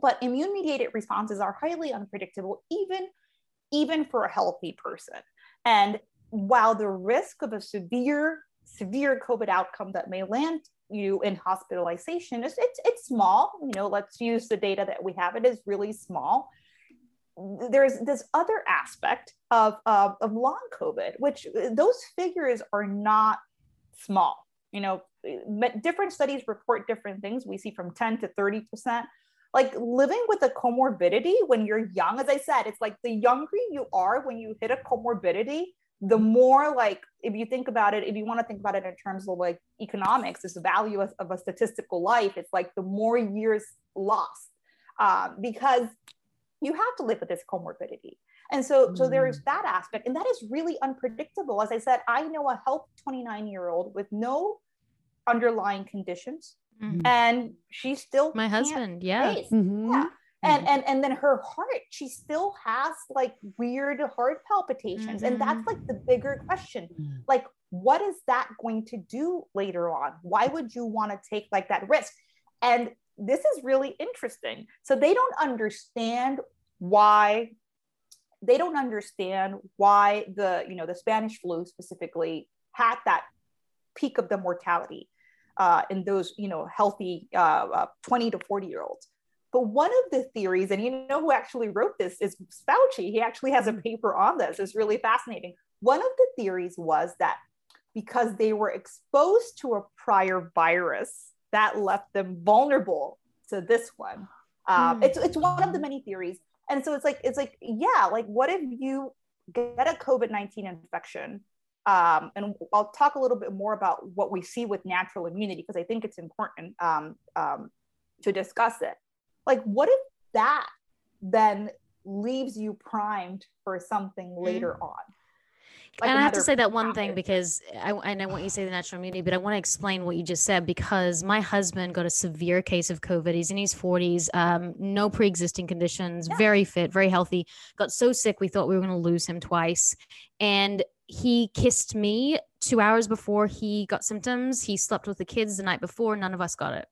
but immune mediated responses are highly unpredictable, even, even for a healthy person. And while the risk of a severe, severe COVID outcome that may land you in hospitalization is it's, it's small, you know, let's use the data that we have. It is really small there's this other aspect of, of, of long COVID, which uh, those figures are not small. You know, different studies report different things. We see from 10 to 30 percent. Like living with a comorbidity when you're young, as I said, it's like the younger you are when you hit a comorbidity, the more like if you think about it, if you want to think about it in terms of like economics, this value of, of a statistical life, it's like the more years lost. Um, because you have to live with this comorbidity. And so, mm. so there's that aspect, and that is really unpredictable. As I said, I know a healthy 29 year old with no underlying conditions, mm. and she still my husband, yeah, mm-hmm. yeah. And, mm-hmm. and and then her heart, she still has like weird heart palpitations, mm-hmm. and that's like the bigger question. Mm. Like, what is that going to do later on? Why would you want to take like that risk? And this is really interesting. So they don't understand why they don't understand why the you know the Spanish flu specifically had that peak of the mortality uh, in those you know healthy uh, uh, 20 to 40 year olds. But one of the theories, and you know who actually wrote this is Fauci. He actually has a paper on this. It's really fascinating. One of the theories was that because they were exposed to a prior virus, that left them vulnerable to this one. Um, mm. It's it's one of the many theories, and so it's like it's like yeah, like what if you get a COVID nineteen infection? Um, and I'll talk a little bit more about what we see with natural immunity because I think it's important um, um, to discuss it. Like, what if that then leaves you primed for something later mm. on? Like and I have to say that one thing because I and I want you to say the natural immunity, but I want to explain what you just said because my husband got a severe case of COVID. He's in his 40s, um, no pre-existing conditions, yeah. very fit, very healthy. Got so sick we thought we were going to lose him twice, and he kissed me two hours before he got symptoms. He slept with the kids the night before. None of us got it.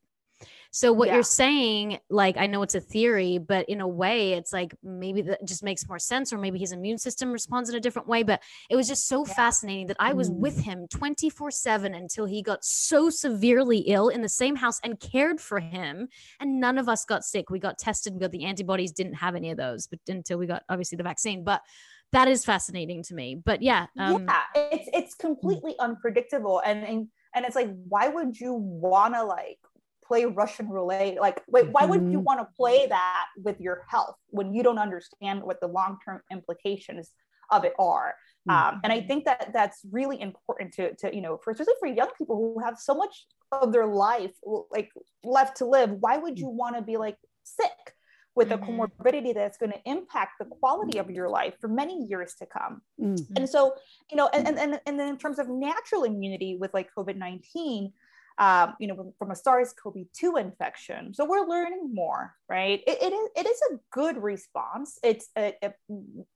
So what yeah. you're saying, like I know it's a theory, but in a way, it's like maybe that just makes more sense, or maybe his immune system responds in a different way. But it was just so yeah. fascinating that I was mm. with him 24 seven until he got so severely ill in the same house and cared for him, and none of us got sick. We got tested, we got the antibodies, didn't have any of those, but until we got obviously the vaccine, but that is fascinating to me. But yeah, um, yeah, it's it's completely unpredictable, and and and it's like, why would you want to like play Russian roulette. Like, wait, why would you mm-hmm. want to play that with your health when you don't understand what the long term implications of it are? Mm-hmm. Um, and I think that that's really important to, to, you know, for especially for young people who have so much of their life like left to live. Why would you want to be like sick with mm-hmm. a comorbidity that's going to impact the quality of your life for many years to come? Mm-hmm. And so, you know, and, and, and, and then in terms of natural immunity with like COVID 19, um, you know, from a SARS-CoV-2 infection. So we're learning more, right? It, it, is, it is a good response. It's a, a,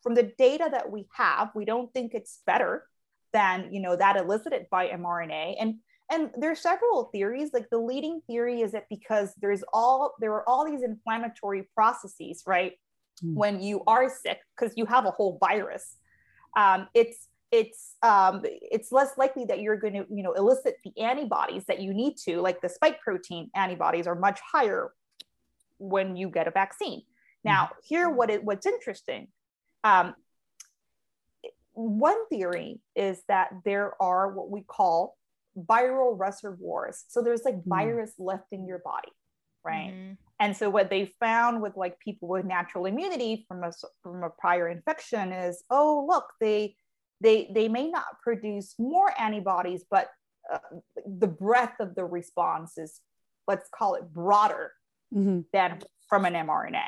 from the data that we have, we don't think it's better than, you know, that elicited by mRNA. And and there's several theories. Like the leading theory is that because there's all there are all these inflammatory processes, right? Mm. When you are sick, because you have a whole virus, um, it's it's um, it's less likely that you're going to you know elicit the antibodies that you need to like the spike protein antibodies are much higher when you get a vaccine now mm-hmm. here what it what's interesting um, one theory is that there are what we call viral reservoirs so there's like mm. virus left in your body right mm. and so what they found with like people with natural immunity from a from a prior infection is oh look they they they may not produce more antibodies but uh, the breadth of the response is let's call it broader mm-hmm. than from an mrna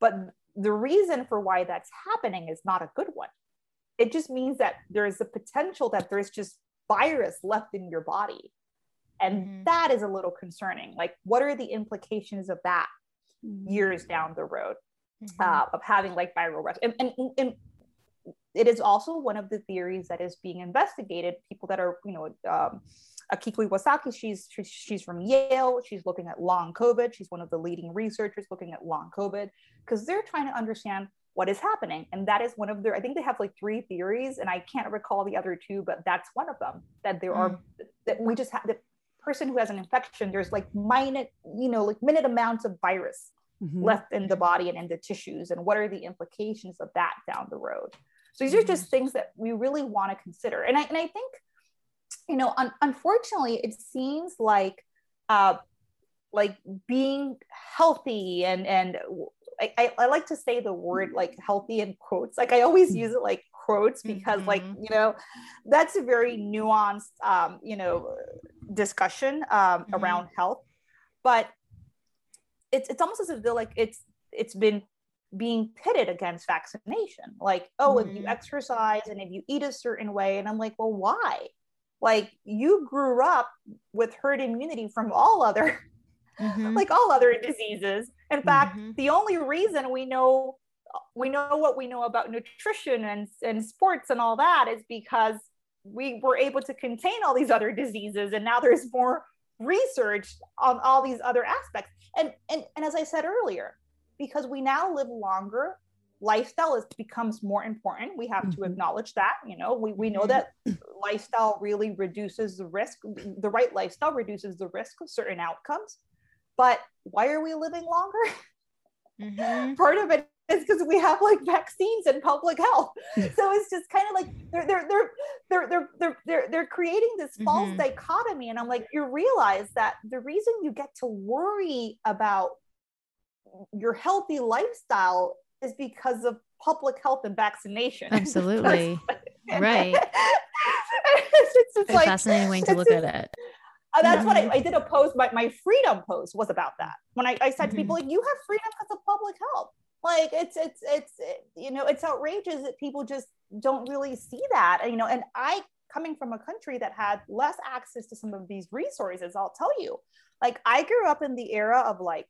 but the reason for why that's happening is not a good one it just means that there's a potential that there's just virus left in your body and mm-hmm. that is a little concerning like what are the implications of that mm-hmm. years down the road mm-hmm. uh, of having like viral and, and, and it is also one of the theories that is being investigated. People that are, you know, um, Akiko Iwasaki, she's, she's, she's from Yale. She's looking at long COVID. She's one of the leading researchers looking at long COVID because they're trying to understand what is happening. And that is one of their, I think they have like three theories and I can't recall the other two, but that's one of them that there mm. are, that we just have the person who has an infection, there's like minute, you know, like minute amounts of virus mm-hmm. left in the body and in the tissues. And what are the implications of that down the road? So these are just mm-hmm. things that we really want to consider. And I, and I think, you know, un- unfortunately, it seems like, uh, like being healthy and, and I, I, I like to say the word like healthy in quotes. Like I always use it like quotes because mm-hmm. like, you know, that's a very nuanced, um, you know, discussion um, mm-hmm. around health, but it's, it's almost as if they're like, it's, it's been being pitted against vaccination. Like, oh, mm-hmm. if you mm-hmm. exercise and if you eat a certain way. And I'm like, well, why? Like, you grew up with herd immunity from all other, mm-hmm. like all other diseases. In fact, mm-hmm. the only reason we know we know what we know about nutrition and, and sports and all that is because we were able to contain all these other diseases and now there's more research on all these other aspects and and, and as i said earlier because we now live longer lifestyle is becomes more important we have mm-hmm. to acknowledge that you know we, we know that lifestyle really reduces the risk the right lifestyle reduces the risk of certain outcomes but why are we living longer mm-hmm. part of it is because we have like vaccines and public health so it's just kind of like they're they're they're they're they're they're they're, they're creating this false mm-hmm. dichotomy and i'm like you realize that the reason you get to worry about your healthy lifestyle is because of public health and vaccination. Absolutely. right. it's, it's, it's like, fascinating way to look at it. Uh, that's mm-hmm. what I, mm-hmm. I, did a post. My, my freedom post was about that. When I, I said mm-hmm. to people, mm-hmm. like, you have freedom because of public health. Like it's, it's, it's, it, you know, it's outrageous that people just don't really see that, you know, and I coming from a country that had less access to some of these resources, I'll tell you, like I grew up in the era of like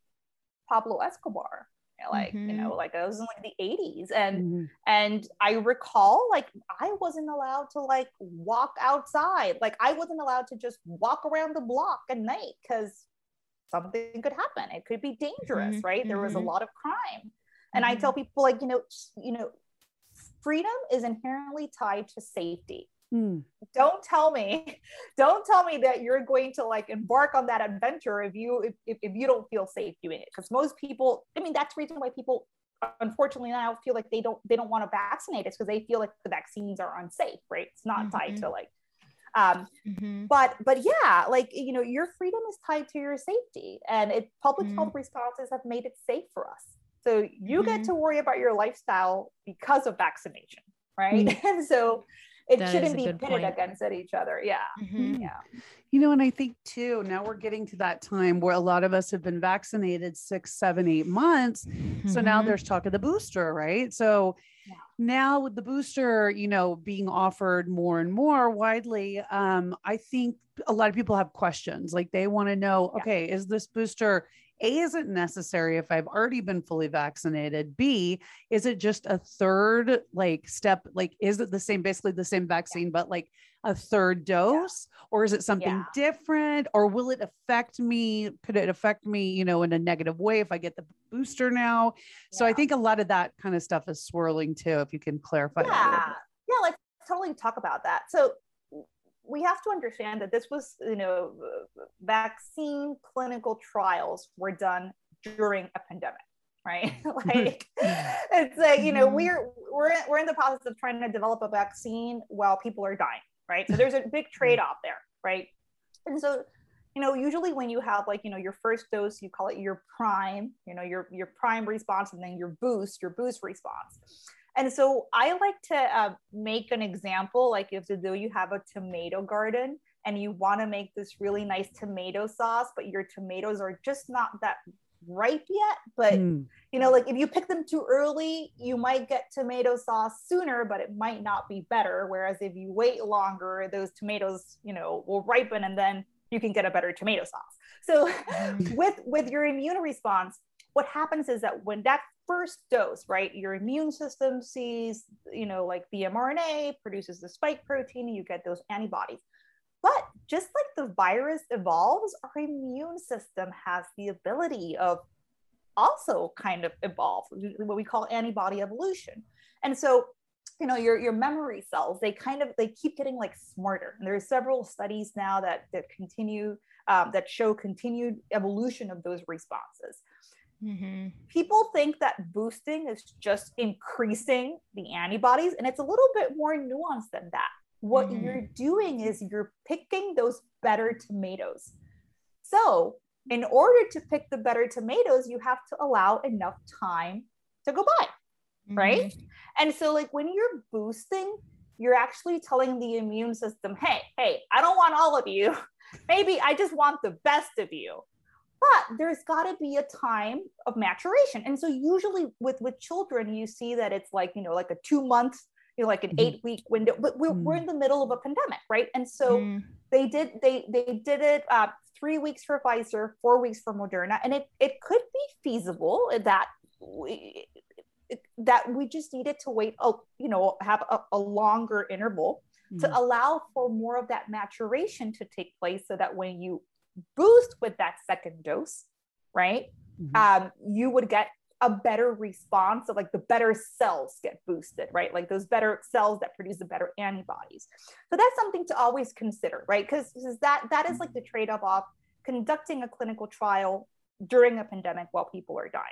Pablo Escobar like mm-hmm. you know like it was in like the 80s and mm-hmm. and i recall like i wasn't allowed to like walk outside like i wasn't allowed to just walk around the block at night because something could happen it could be dangerous mm-hmm. right there was a mm-hmm. lot of crime and i tell mm-hmm. people like you know you know freedom is inherently tied to safety Mm. Don't tell me, don't tell me that you're going to like embark on that adventure if you if, if you don't feel safe doing it. Because most people, I mean, that's the reason why people unfortunately now feel like they don't they don't want to vaccinate us because they feel like the vaccines are unsafe, right? It's not mm-hmm. tied to like um mm-hmm. but but yeah like you know your freedom is tied to your safety and it public mm-hmm. health responses have made it safe for us so you get mm-hmm. to worry about your lifestyle because of vaccination right mm. and so it that shouldn't be pitted point. against each other yeah mm-hmm. yeah you know and i think too now we're getting to that time where a lot of us have been vaccinated six seven eight months mm-hmm. so now mm-hmm. there's talk of the booster right so yeah. now with the booster you know being offered more and more widely um, i think a lot of people have questions like they want to know yeah. okay is this booster a, is it necessary if I've already been fully vaccinated? B, is it just a third like step? Like, is it the same, basically the same vaccine, yeah. but like a third dose? Yeah. Or is it something yeah. different? Or will it affect me? Could it affect me, you know, in a negative way if I get the booster now? So I think a lot of that kind of stuff is swirling too, if you can clarify yeah. Yeah, let's totally talk about that. So we have to understand that this was, you know, vaccine clinical trials were done during a pandemic, right? like it's like, you know, mm-hmm. we're we're we're in the process of trying to develop a vaccine while people are dying, right? So there's a big mm-hmm. trade-off there, right? And so you know usually when you have like you know your first dose you call it your prime you know your your prime response and then your boost your boost response and so I like to uh, make an example, like if though you have a tomato garden and you want to make this really nice tomato sauce, but your tomatoes are just not that ripe yet. But mm. you know, like if you pick them too early, you might get tomato sauce sooner, but it might not be better. Whereas if you wait longer, those tomatoes, you know, will ripen and then you can get a better tomato sauce. So mm. with with your immune response, what happens is that when that first dose, right, your immune system sees, you know, like the mRNA produces the spike protein, and you get those antibodies. But just like the virus evolves, our immune system has the ability of also kind of evolve, what we call antibody evolution. And so, you know, your, your memory cells, they kind of, they keep getting like smarter. And there's several studies now that, that continue, um, that show continued evolution of those responses. Mm-hmm. People think that boosting is just increasing the antibodies, and it's a little bit more nuanced than that. What mm-hmm. you're doing is you're picking those better tomatoes. So, in order to pick the better tomatoes, you have to allow enough time to go by, mm-hmm. right? And so, like when you're boosting, you're actually telling the immune system, hey, hey, I don't want all of you. Maybe I just want the best of you but there's got to be a time of maturation and so usually with with children you see that it's like you know like a two month you know like an mm-hmm. eight week window but we're, mm-hmm. we're in the middle of a pandemic right and so mm-hmm. they did they they did it uh, three weeks for pfizer four weeks for moderna and it it could be feasible that we, that we just needed to wait a you know have a, a longer interval to mm-hmm. allow for more of that maturation to take place so that when you boost with that second dose, right? Mm-hmm. Um, you would get a better response of like the better cells get boosted, right? Like those better cells that produce the better antibodies. So that's something to always consider, right? Because that that is like the trade-off of conducting a clinical trial during a pandemic while people are dying,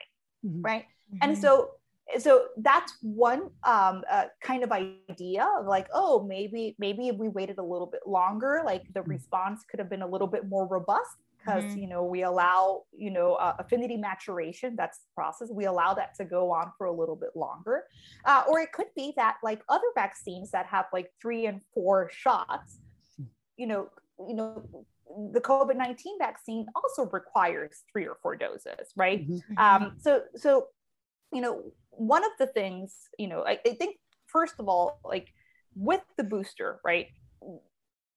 mm-hmm. right? Mm-hmm. And so so that's one um, uh, kind of idea of like oh maybe maybe if we waited a little bit longer like the mm. response could have been a little bit more robust because mm-hmm. you know we allow you know uh, affinity maturation that's the process we allow that to go on for a little bit longer uh, or it could be that like other vaccines that have like three and four shots you know you know the covid-19 vaccine also requires three or four doses right mm-hmm. um, so so you know one of the things you know I, I think first of all like with the booster right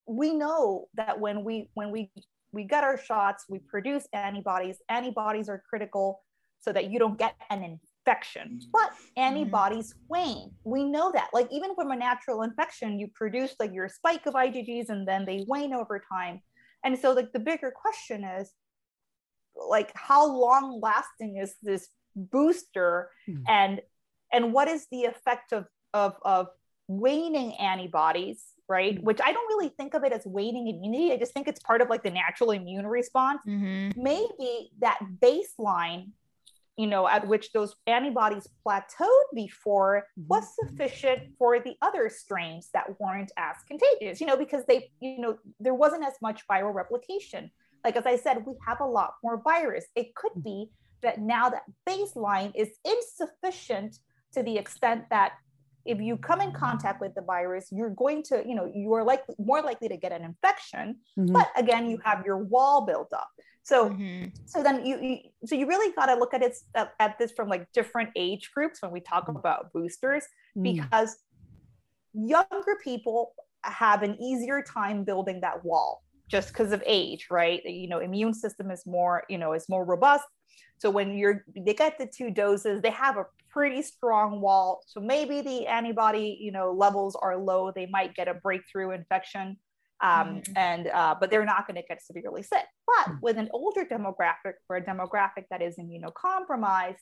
we know that when we when we we get our shots we produce antibodies antibodies are critical so that you don't get an infection mm-hmm. but antibodies mm-hmm. wane. We know that like even from a natural infection you produce like your spike of iggs and then they wane over time. And so like the bigger question is like how long lasting is this booster mm-hmm. and and what is the effect of of of waning antibodies right mm-hmm. which i don't really think of it as waning immunity i just think it's part of like the natural immune response mm-hmm. maybe that baseline you know at which those antibodies plateaued before hmm. was sufficient for the other strains that weren't as contagious you know because they you know there wasn't as much viral replication like as i said we have a lot more virus it could be that now that baseline is insufficient to the extent that if you come in contact with the virus you're going to you know you are likely more likely to get an infection mm-hmm. but again you have your wall built up so mm-hmm. so then you, you, so you really got to look at it at, at, this from like different age groups when we talk mm-hmm. about boosters mm-hmm. because younger people have an easier time building that wall just because of age right you know immune system is more you know is more robust so when you're they get the two doses, they have a pretty strong wall. So maybe the antibody, you know, levels are low. They might get a breakthrough infection. Um, mm-hmm. and uh, but they're not going to get severely sick. But with an older demographic or a demographic that is immunocompromised,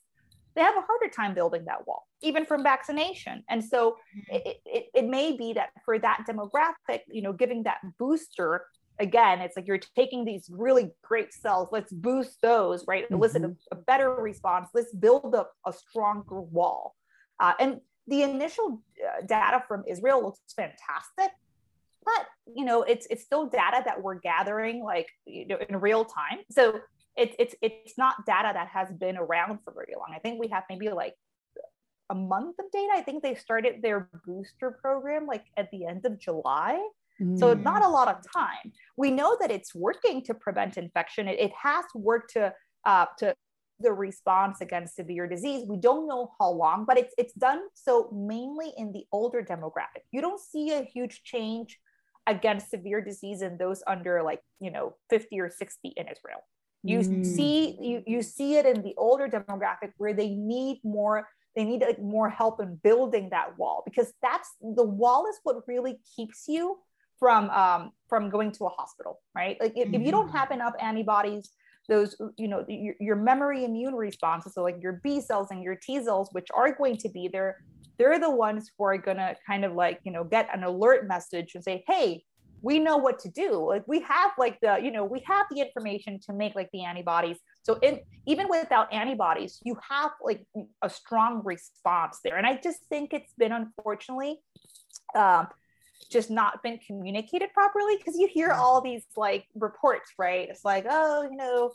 they have a harder time building that wall, even from vaccination. And so mm-hmm. it, it, it may be that for that demographic, you know, giving that booster again, it's like you're taking these really great cells, let's boost those, right? Mm-hmm. Elicit a, a, better response. Let's build up a stronger wall. Uh, and the initial uh, data from Israel looks fantastic, but you know, it's it's still data that we're gathering like you know in real time. So it's it's it's not data that has been around for very long. I think we have maybe like a month of data. I think they started their booster program like at the end of July. So not mm. a lot of time. We know that it's working to prevent infection. It, it has worked to uh, to the response against severe disease. We don't know how long, but it's it's done so mainly in the older demographic. You don't see a huge change against severe disease in those under like you know 50 or 60 in Israel. You mm. see, you, you see it in the older demographic where they need more, they need like more help in building that wall because that's the wall is what really keeps you from um, from going to a hospital, right? Like if, mm-hmm. if you don't have enough antibodies, those you know your, your memory immune responses, so like your B cells and your T cells, which are going to be there, they're the ones who are gonna kind of like you know get an alert message and say, hey, we know what to do. Like we have like the you know we have the information to make like the antibodies. So in, even without antibodies, you have like a strong response there. And I just think it's been unfortunately um, just not been communicated properly because you hear all these like reports, right? It's like, oh, you know,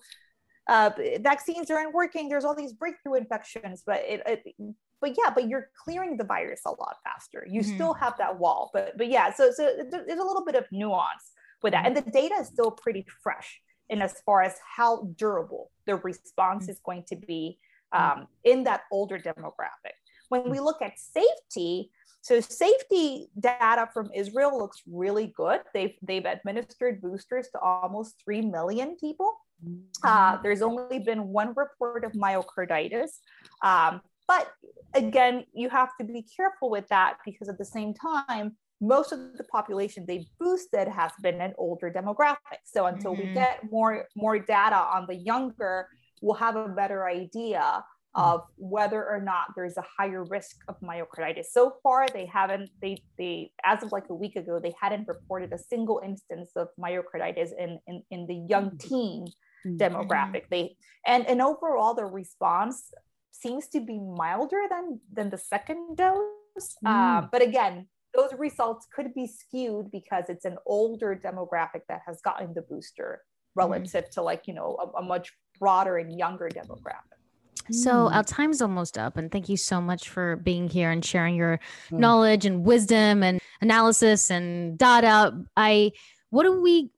uh, vaccines aren't working. There's all these breakthrough infections, but it, it but yeah, but you're clearing the virus a lot faster. You mm-hmm. still have that wall, but but yeah, so so there's a little bit of nuance with that, and the data is still pretty fresh in as far as how durable the response mm-hmm. is going to be um, in that older demographic. When we look at safety, so safety data from Israel looks really good. They've they've administered boosters to almost three million people. Uh, there's only been one report of myocarditis, um, but again, you have to be careful with that because at the same time, most of the population they boosted has been an older demographic. So until mm-hmm. we get more more data on the younger, we'll have a better idea of whether or not there's a higher risk of myocarditis. So far, they haven't, they, they, as of like a week ago, they hadn't reported a single instance of myocarditis in, in, in the young mm-hmm. teen mm-hmm. demographic. They, and, and overall, the response seems to be milder than, than the second dose. Mm. Uh, but again, those results could be skewed because it's an older demographic that has gotten the booster relative mm. to like, you know, a, a much broader and younger demographic. So our time's almost up, and thank you so much for being here and sharing your mm. knowledge and wisdom and analysis and data. I, what do we,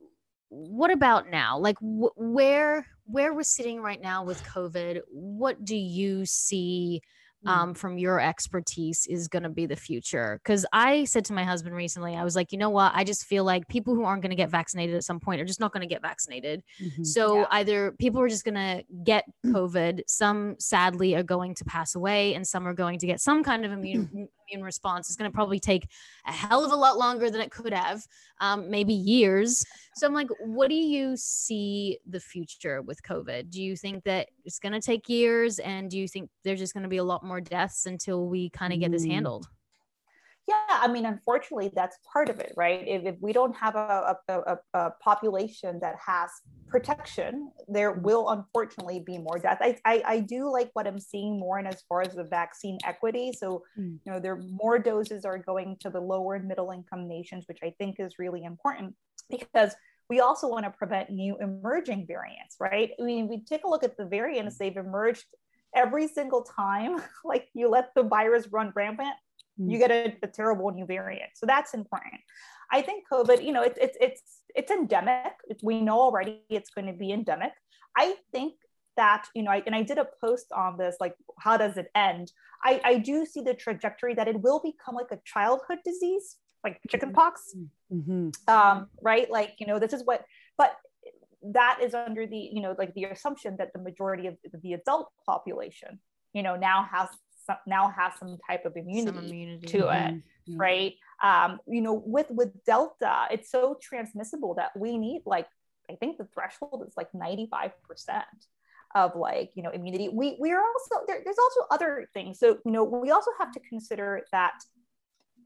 what about now? Like wh- where where we're sitting right now with COVID, what do you see? Mm. um, from your expertise is going to be the future. Because I said to my husband recently, I was like, you know what? I just feel like people who aren't going to get vaccinated at some point are just not going to get vaccinated. Mm-hmm. So yeah. either people are just going to get COVID, some sadly are going to pass away, and some are going to get some kind of immune immune response is going to probably take a hell of a lot longer than it could have, um, maybe years. So I'm like, what do you see the future with COVID? Do you think that it's going to take years? And do you think there's just going to be a lot more deaths until we kind of get this mm. handled? Yeah i mean unfortunately that's part of it right? If, if we don't have a, a, a, a, population that has protection there will unfortunately be more death. I, I, I do like what i'm seeing more in as far as the vaccine equity. So mm. you know there more doses are going to the lower and middle income nations which i think is really important because we also want to prevent new emerging variants right? I mean we take a look at the variants they've emerged every single time like you let the virus run rampant you mm. get a, a, terrible new variant. So that's important. I think COVID, you know, it's it's it's it's endemic. We know already it's going to be endemic. I think that you know, I, and I did a post on this, like how does it end? I I do see the trajectory that it will become like a childhood disease, like chickenpox, mm-hmm. um, right? Like you know, this is what, but that is under the you know like the assumption that the majority of the adult population you know now has now has some type of immunity, immunity. to mm-hmm. it mm-hmm. right um, you know with with delta it's so transmissible that we need like i think the threshold is like 95% of like you know immunity we we are also there, there's also other things so you know we also have to consider that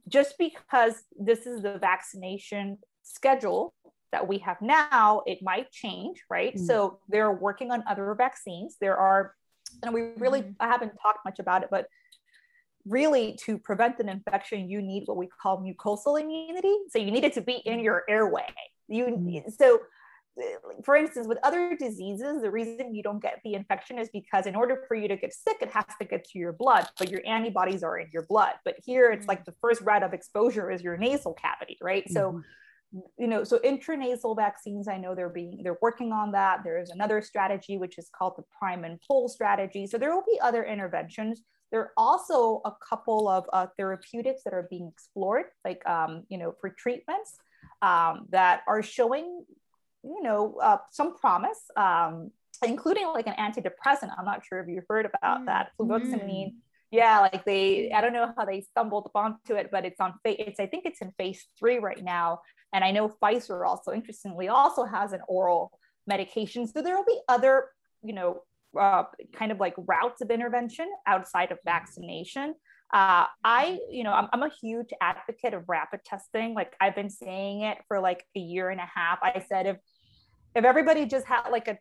just because this is the vaccination schedule that we have now it might change right mm. so they're working on other vaccines there are and we really mm-hmm. i haven't talked much about it but really to prevent an infection you need what we call mucosal immunity so you need it to be in mm-hmm. your airway you mm-hmm. so for instance with other diseases the reason you don't get the infection is because in order for you to get sick it has to get to your blood but your antibodies are in your blood but here it's like the first route of exposure is your nasal cavity right mm-hmm. so you know so intranasal vaccines i know they're being they're working on that there's another strategy which is called the prime and pull strategy so there will be other interventions there are also a couple of uh, therapeutics that are being explored like um, you know for treatments um, that are showing you know uh, some promise um, including like an antidepressant. I'm not sure if you heard about mm. that. Fluvoxamine. Mm. Yeah, like they, I don't know how they stumbled onto it, but it's on, it's, I think it's in phase three right now. And I know Pfizer also, interestingly, also has an oral medication. So there will be other, you know, uh, kind of like routes of intervention outside of vaccination. Uh, I, you know, I'm, I'm a huge advocate of rapid testing. Like I've been saying it for like a year and a half. I said if if everybody just had like a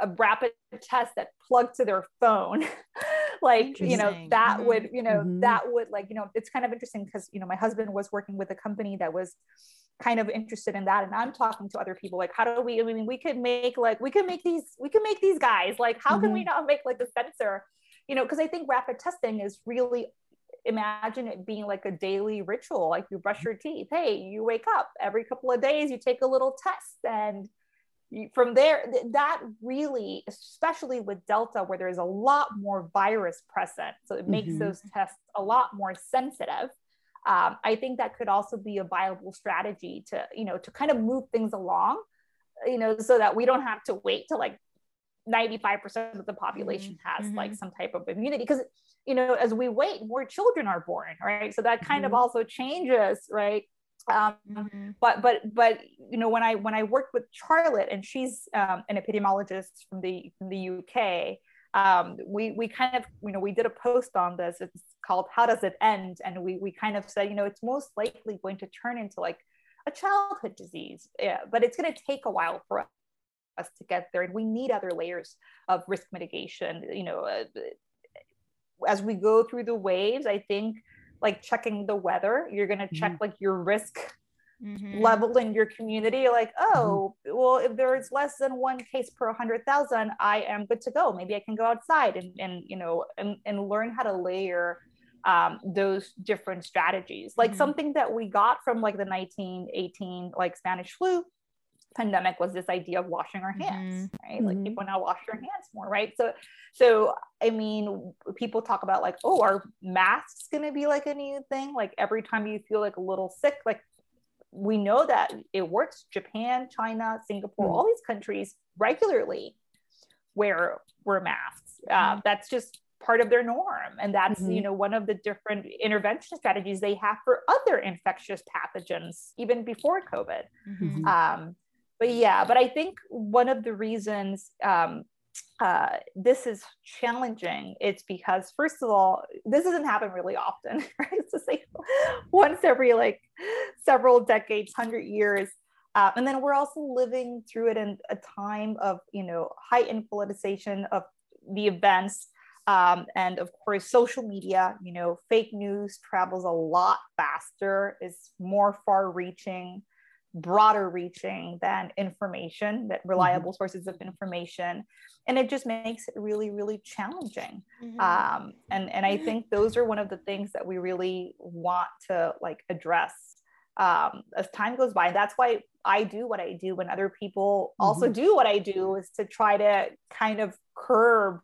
a rapid test that plugged to their phone like you know that mm-hmm. would you know mm-hmm. that would like you know it's kind of interesting because you know my husband was working with a company that was kind of interested in that and i'm talking to other people like how do we i mean we could make like we could make these we could make these guys like how mm-hmm. can we mm-hmm. not make like a sensor you know because i think rapid testing is really imagine it being like a daily ritual like you brush your teeth hey you wake up every couple of days you take a little test and from there that really especially with delta where there's a lot more virus present so it makes mm-hmm. those tests a lot more sensitive um, i think that could also be a viable strategy to you know to kind of move things along you know so that we don't have to wait till like 95% of the population mm-hmm. has mm-hmm. like some type of immunity because you know as we wait more children are born right so that kind of mm-hmm. also changes right um, mm-hmm. but but but you know when i when i worked with charlotte and she's um, an epidemiologist from the from the uk um, we we kind of you know we did a post on this. It's called how does it end? And we we kind of said you know it's most likely going to turn into like a childhood disease. Yeah, but it's going to take a while for us to get there and we need other layers of risk mitigation you know uh, as we go through the waves i think like checking the weather you're going to check mm-hmm. like your risk mm-hmm. level in your community like oh mm-hmm. well if there's less than one case per 100000 i am good to go maybe i can go outside and, and you know and, and learn how to layer um, those different strategies like mm-hmm. something that we got from like the 1918 like spanish flu pandemic was this idea of washing our hands mm-hmm. right like mm-hmm. people now wash their hands more right so so i mean people talk about like oh are masks going to be like a new thing like every time you feel like a little sick like we know that it works japan china singapore mm-hmm. all these countries regularly wear wear masks uh, mm-hmm. that's just part of their norm and that's mm-hmm. you know one of the different intervention strategies they have for other infectious pathogens even before covid mm-hmm. um, but yeah, but I think one of the reasons um, uh, this is challenging, it's because first of all, this doesn't happen really often, right? It's just like once every like several decades, hundred years. Uh, and then we're also living through it in a time of, you know, heightened politicization of the events. Um, and of course, social media, you know, fake news travels a lot faster, is more far reaching broader reaching than information that mm-hmm. reliable mm-hmm. sources of information and it just makes it really really challenging mm-hmm. um, and and i think those are one of the things that we really want to like address um, as time goes by that's why i do what i do when other people mm-hmm. also do what i do is to try to kind of curb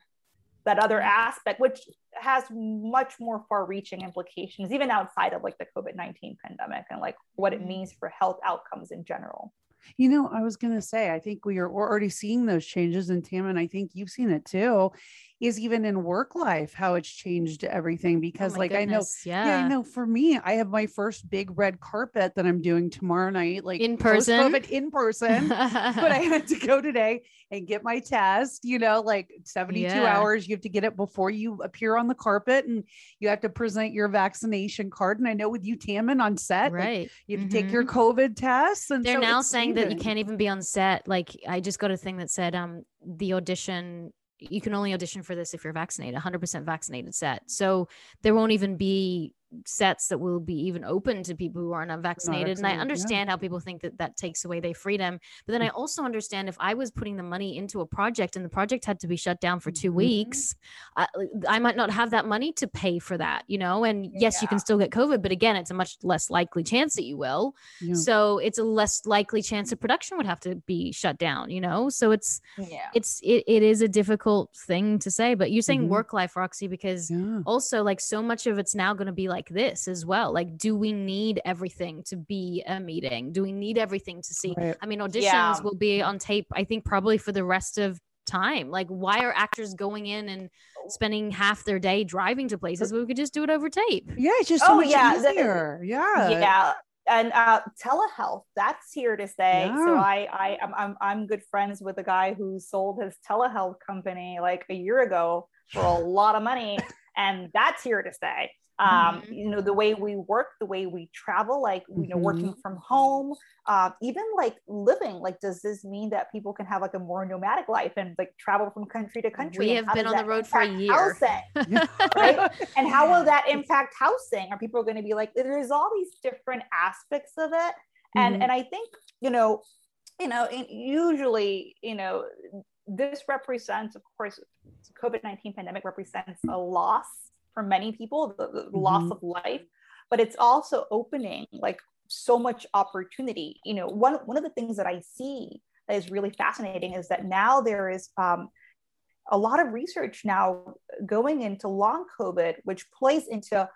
that other aspect which has much more far reaching implications, even outside of like the COVID 19 pandemic and like what it mm-hmm. means for health outcomes in general. You know, I was going to say, I think we are already seeing those changes in Tam, and I think you've seen it too is even in work life how it's changed everything because oh like goodness. I know yeah. yeah I know for me I have my first big red carpet that I'm doing tomorrow night like in person but in person but I had to go today and get my test you know like 72 yeah. hours you have to get it before you appear on the carpet and you have to present your vaccination card and I know with you Tammin on set right like, you have to mm-hmm. take your mm-hmm. COVID tests and they're so now saying that you can't even be on set like I just got a thing that said um the audition you can only audition for this if you're vaccinated 100% vaccinated set. So there won't even be sets that will be even open to people who aren't unvaccinated. And I understand yeah. how people think that that takes away their freedom. But then I mm. also understand if I was putting the money into a project and the project had to be shut down for 2 mm-hmm. weeks, I, I, might not have that money to pay for that, you know? And yes, yeah. you can still get COVID, but again, it's a much less likely chance that you will. Yeah. So it's a less likely chance that production would have to be shut down, you know? So it's, it's, it, it is a difficult thing to say, but you're saying mm-hmm. work life, Roxy, because also like so much of it's now going to be like, like this as well like do we need everything to be a meeting do we need everything to see right. i mean auditions yeah. will be on tape i think probably for the rest of time. Like, why are actors going in and spending half their day driving to places when we could just do it over tape? Yeah, it's just so Oh, much yeah, the- yeah. yeah and uh telehealth that's here to stay so i i I'm, I'm i'm good friends with a guy who sold his telehealth company like a year ago for a lot of money and that's here to stay um Mhm. you know the way we work the way we travel like you know working Mm-hmm. from home uh, even like living like does this mean that people can have like a more nomadic life and like travel from country to country we have been on the road for a year. housing? right? and how will that impact housing are people going to be like there's all these different aspects of it and Mhm. and i think you know you know usually you know this represents of course covid-19 pandemic represents a loss for many people the, the loss Mhm. of life but it's also opening like so much opportunity you know one one of the things that i see that is really fascinating is that now there is um, a lot of research now going into long COVID, which plays into,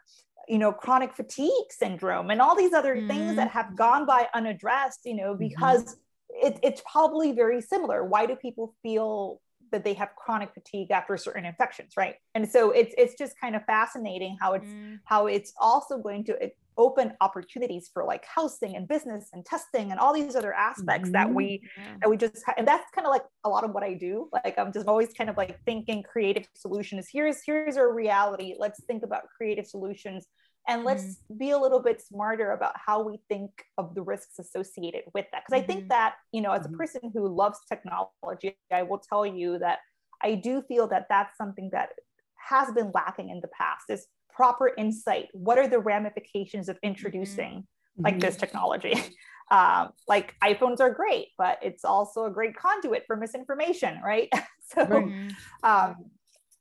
you know, chronic fatigue syndrome and all these other things that have gone by unaddressed, you know, because it, it's probably very similar. Why do people feel that they have chronic fatigue after certain infections, right? And so it's it's just kind of fascinating how it's Mm. how it's also going to open opportunities for like housing and business and testing and all these other aspects that Mhm. we Yeah. and we just ha- and that's kind of like a lot of what i do like i'm just always kind of like thinking creative solutions here's here's our reality let's think about creative solutions and let's be a little bit smarter about how we think of the risks associated with that because i Mhm. think that you know as a Mhm. person who loves technology i will tell you that i do feel that that's something that has been lacking in the past is proper insight what are the ramifications of introducing like this technology. Um, like iPhones are great, but it's also a great conduit for misinformation, right? so. Mhm. um,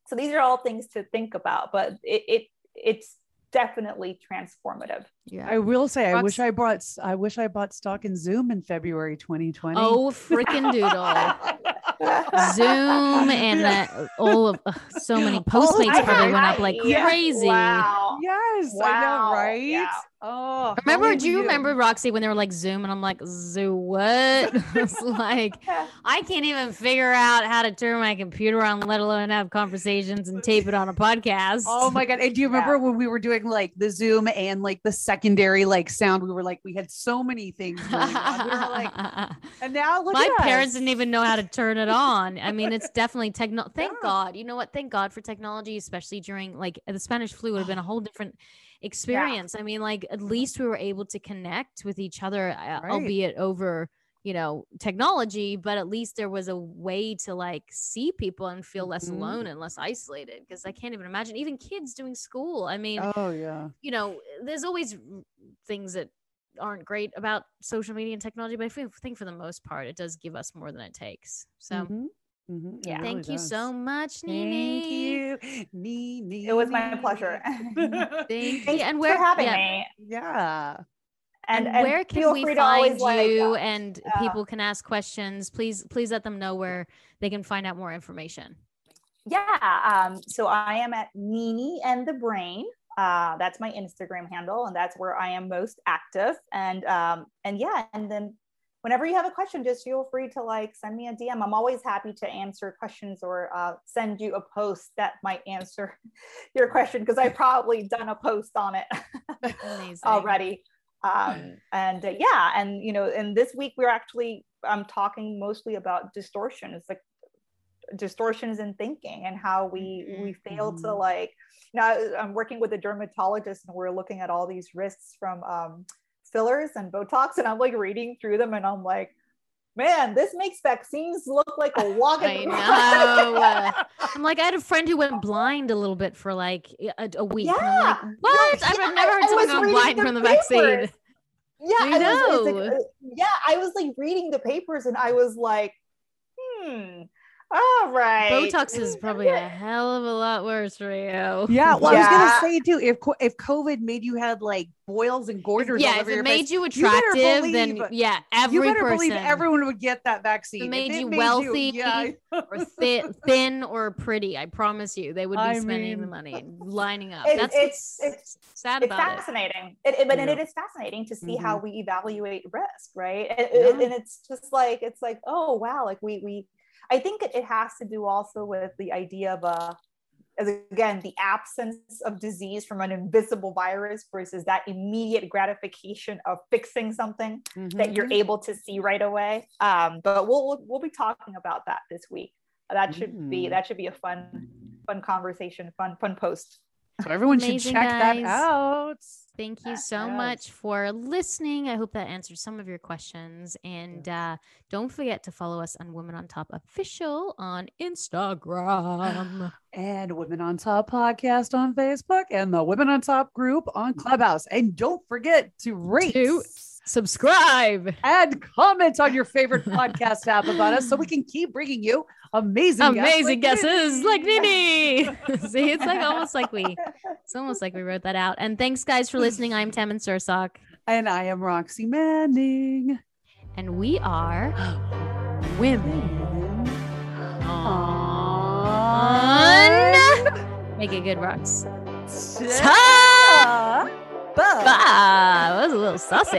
so these are all things to think about, but it, it it's definitely transformative. Yeah. I will say, I wish I brought, I wish I bought stock in Zoom in February 2020. Oh, freaking doodle. Zoom and uh, all of ugh, so many Postmates I probably heard- went up like Yeah. crazy. Wow. yes, I know, Wow. right? Yeah. Oh, oh, Remember, do you we remember Roxy when they were like Zoom and I'm like, Zoo what? it's like I can't even figure out how to turn my computer on, let alone have conversations and tape it on a podcast. Oh my god! And do you Yeah. remember when we were doing like the Zoom and like the secondary like sound? We were like, we had so many things going on. We like, and now look my parents didn't even know how to turn it on. I mean, it's definitely techno. Thank Yeah. God. You know what? Thank God for technology, especially during like the Spanish flu would have been a whole different experience. I mean, like at least we were able to connect with each other, uh, Right. albeit over you know technology but at least there was a way to like see people and feel less Mhm. alone and less isolated because i can't even imagine even kids doing school i mean Oh yeah. you know, there's always things that aren't great about social media and technology, but I think for the most part, it does give us more than it takes. So Mhm, mhm, it Yeah. really thank you so does. much, Thank Nini. you, Nini. It was my pleasure. Thank you. Thanks And for where having yeah, me. Yeah. And, And, and where can we free to find like, you? uh, and uh, people can ask questions. Please, please let them know where they can find out more information. Yeah. Um, so I am at Nini and the Brain. Uh, that's my Instagram handle, and that's where I am most active. And um, and yeah, and then whenever you have a question, just feel free to like send me a DM. I'm always happy to answer questions or uh, send you a post that might answer your question because I've probably done a post on it already. Um, and uh, yeah, and you know, and this week we're actually I'm talking mostly about distortion. It's like distortions in thinking and how we we fail to Mhm. like you know I- i'm working with a dermatologist and we're looking at all these risks from um, fillers and botox and i'm like reading through them and i'm like man this makes vaccines look like a walk I know. I'm like, I had a friend who went blind a little bit for like a, a week. I'm like, Yeah. what? Yeah, I've never heard I someone was blind from the vaccine. yeah I and it was- it's like, know. uh, yeah i was like reading the papers and i was like hmm all right Botox is probably a hell of a lot worse for you. Yeah. Well, I was gonna say too, if if COVID made you had like boils and goiters, all yeah, if it your made face, you better attractive, then believe- yeah, every you better person believe everyone would get that vaccine. If made it you wealthy, yeah. or thin, thin or pretty, I promise you, they would be I spending the money lining up. It- That's it's- it's- sad it's about it. fascinating it, it- but Yeah. it is fascinating to see Mm-hmm. how we evaluate risk right and, Yeah. and it's just like it's like oh wow like we we I think it, has to do also with the idea of a as again the absence of disease from an invisible virus versus that immediate gratification of fixing something mm-hmm. that you're able to see right away um, but we'll, we'll, we'll be talking about that this week that should mm. be that should be a fun fun conversation fun fun post so everyone Amazing, should check guys. that out Thank you so yes. much for listening. I hope that answers some of your questions. And uh, don't forget to follow us on Women on Top Official on Instagram. and Women on Top Podcast on Facebook and the Women on Top group on Clubhouse. And don't forget to rate. To- subscribe, and comment on your favorite podcast app about us so we can keep bringing you amazing, amazing guests like guesses Nini. like Nini. See, it's like almost like we, it's almost like we wrote that out. And thanks, guys, for listening. I'm Tammin Sursok, and I am Roxy Manning, and we are women on. Make it good, Rocks. Ta- Bah. That was a little saucy.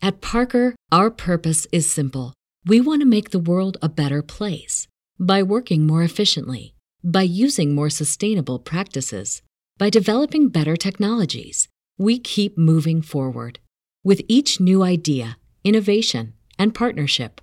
At Parker, our purpose is simple. We want to make the world a better place by working more efficiently, by using more sustainable practices, by developing better technologies. We keep moving forward. With each new idea, innovation, and partnership,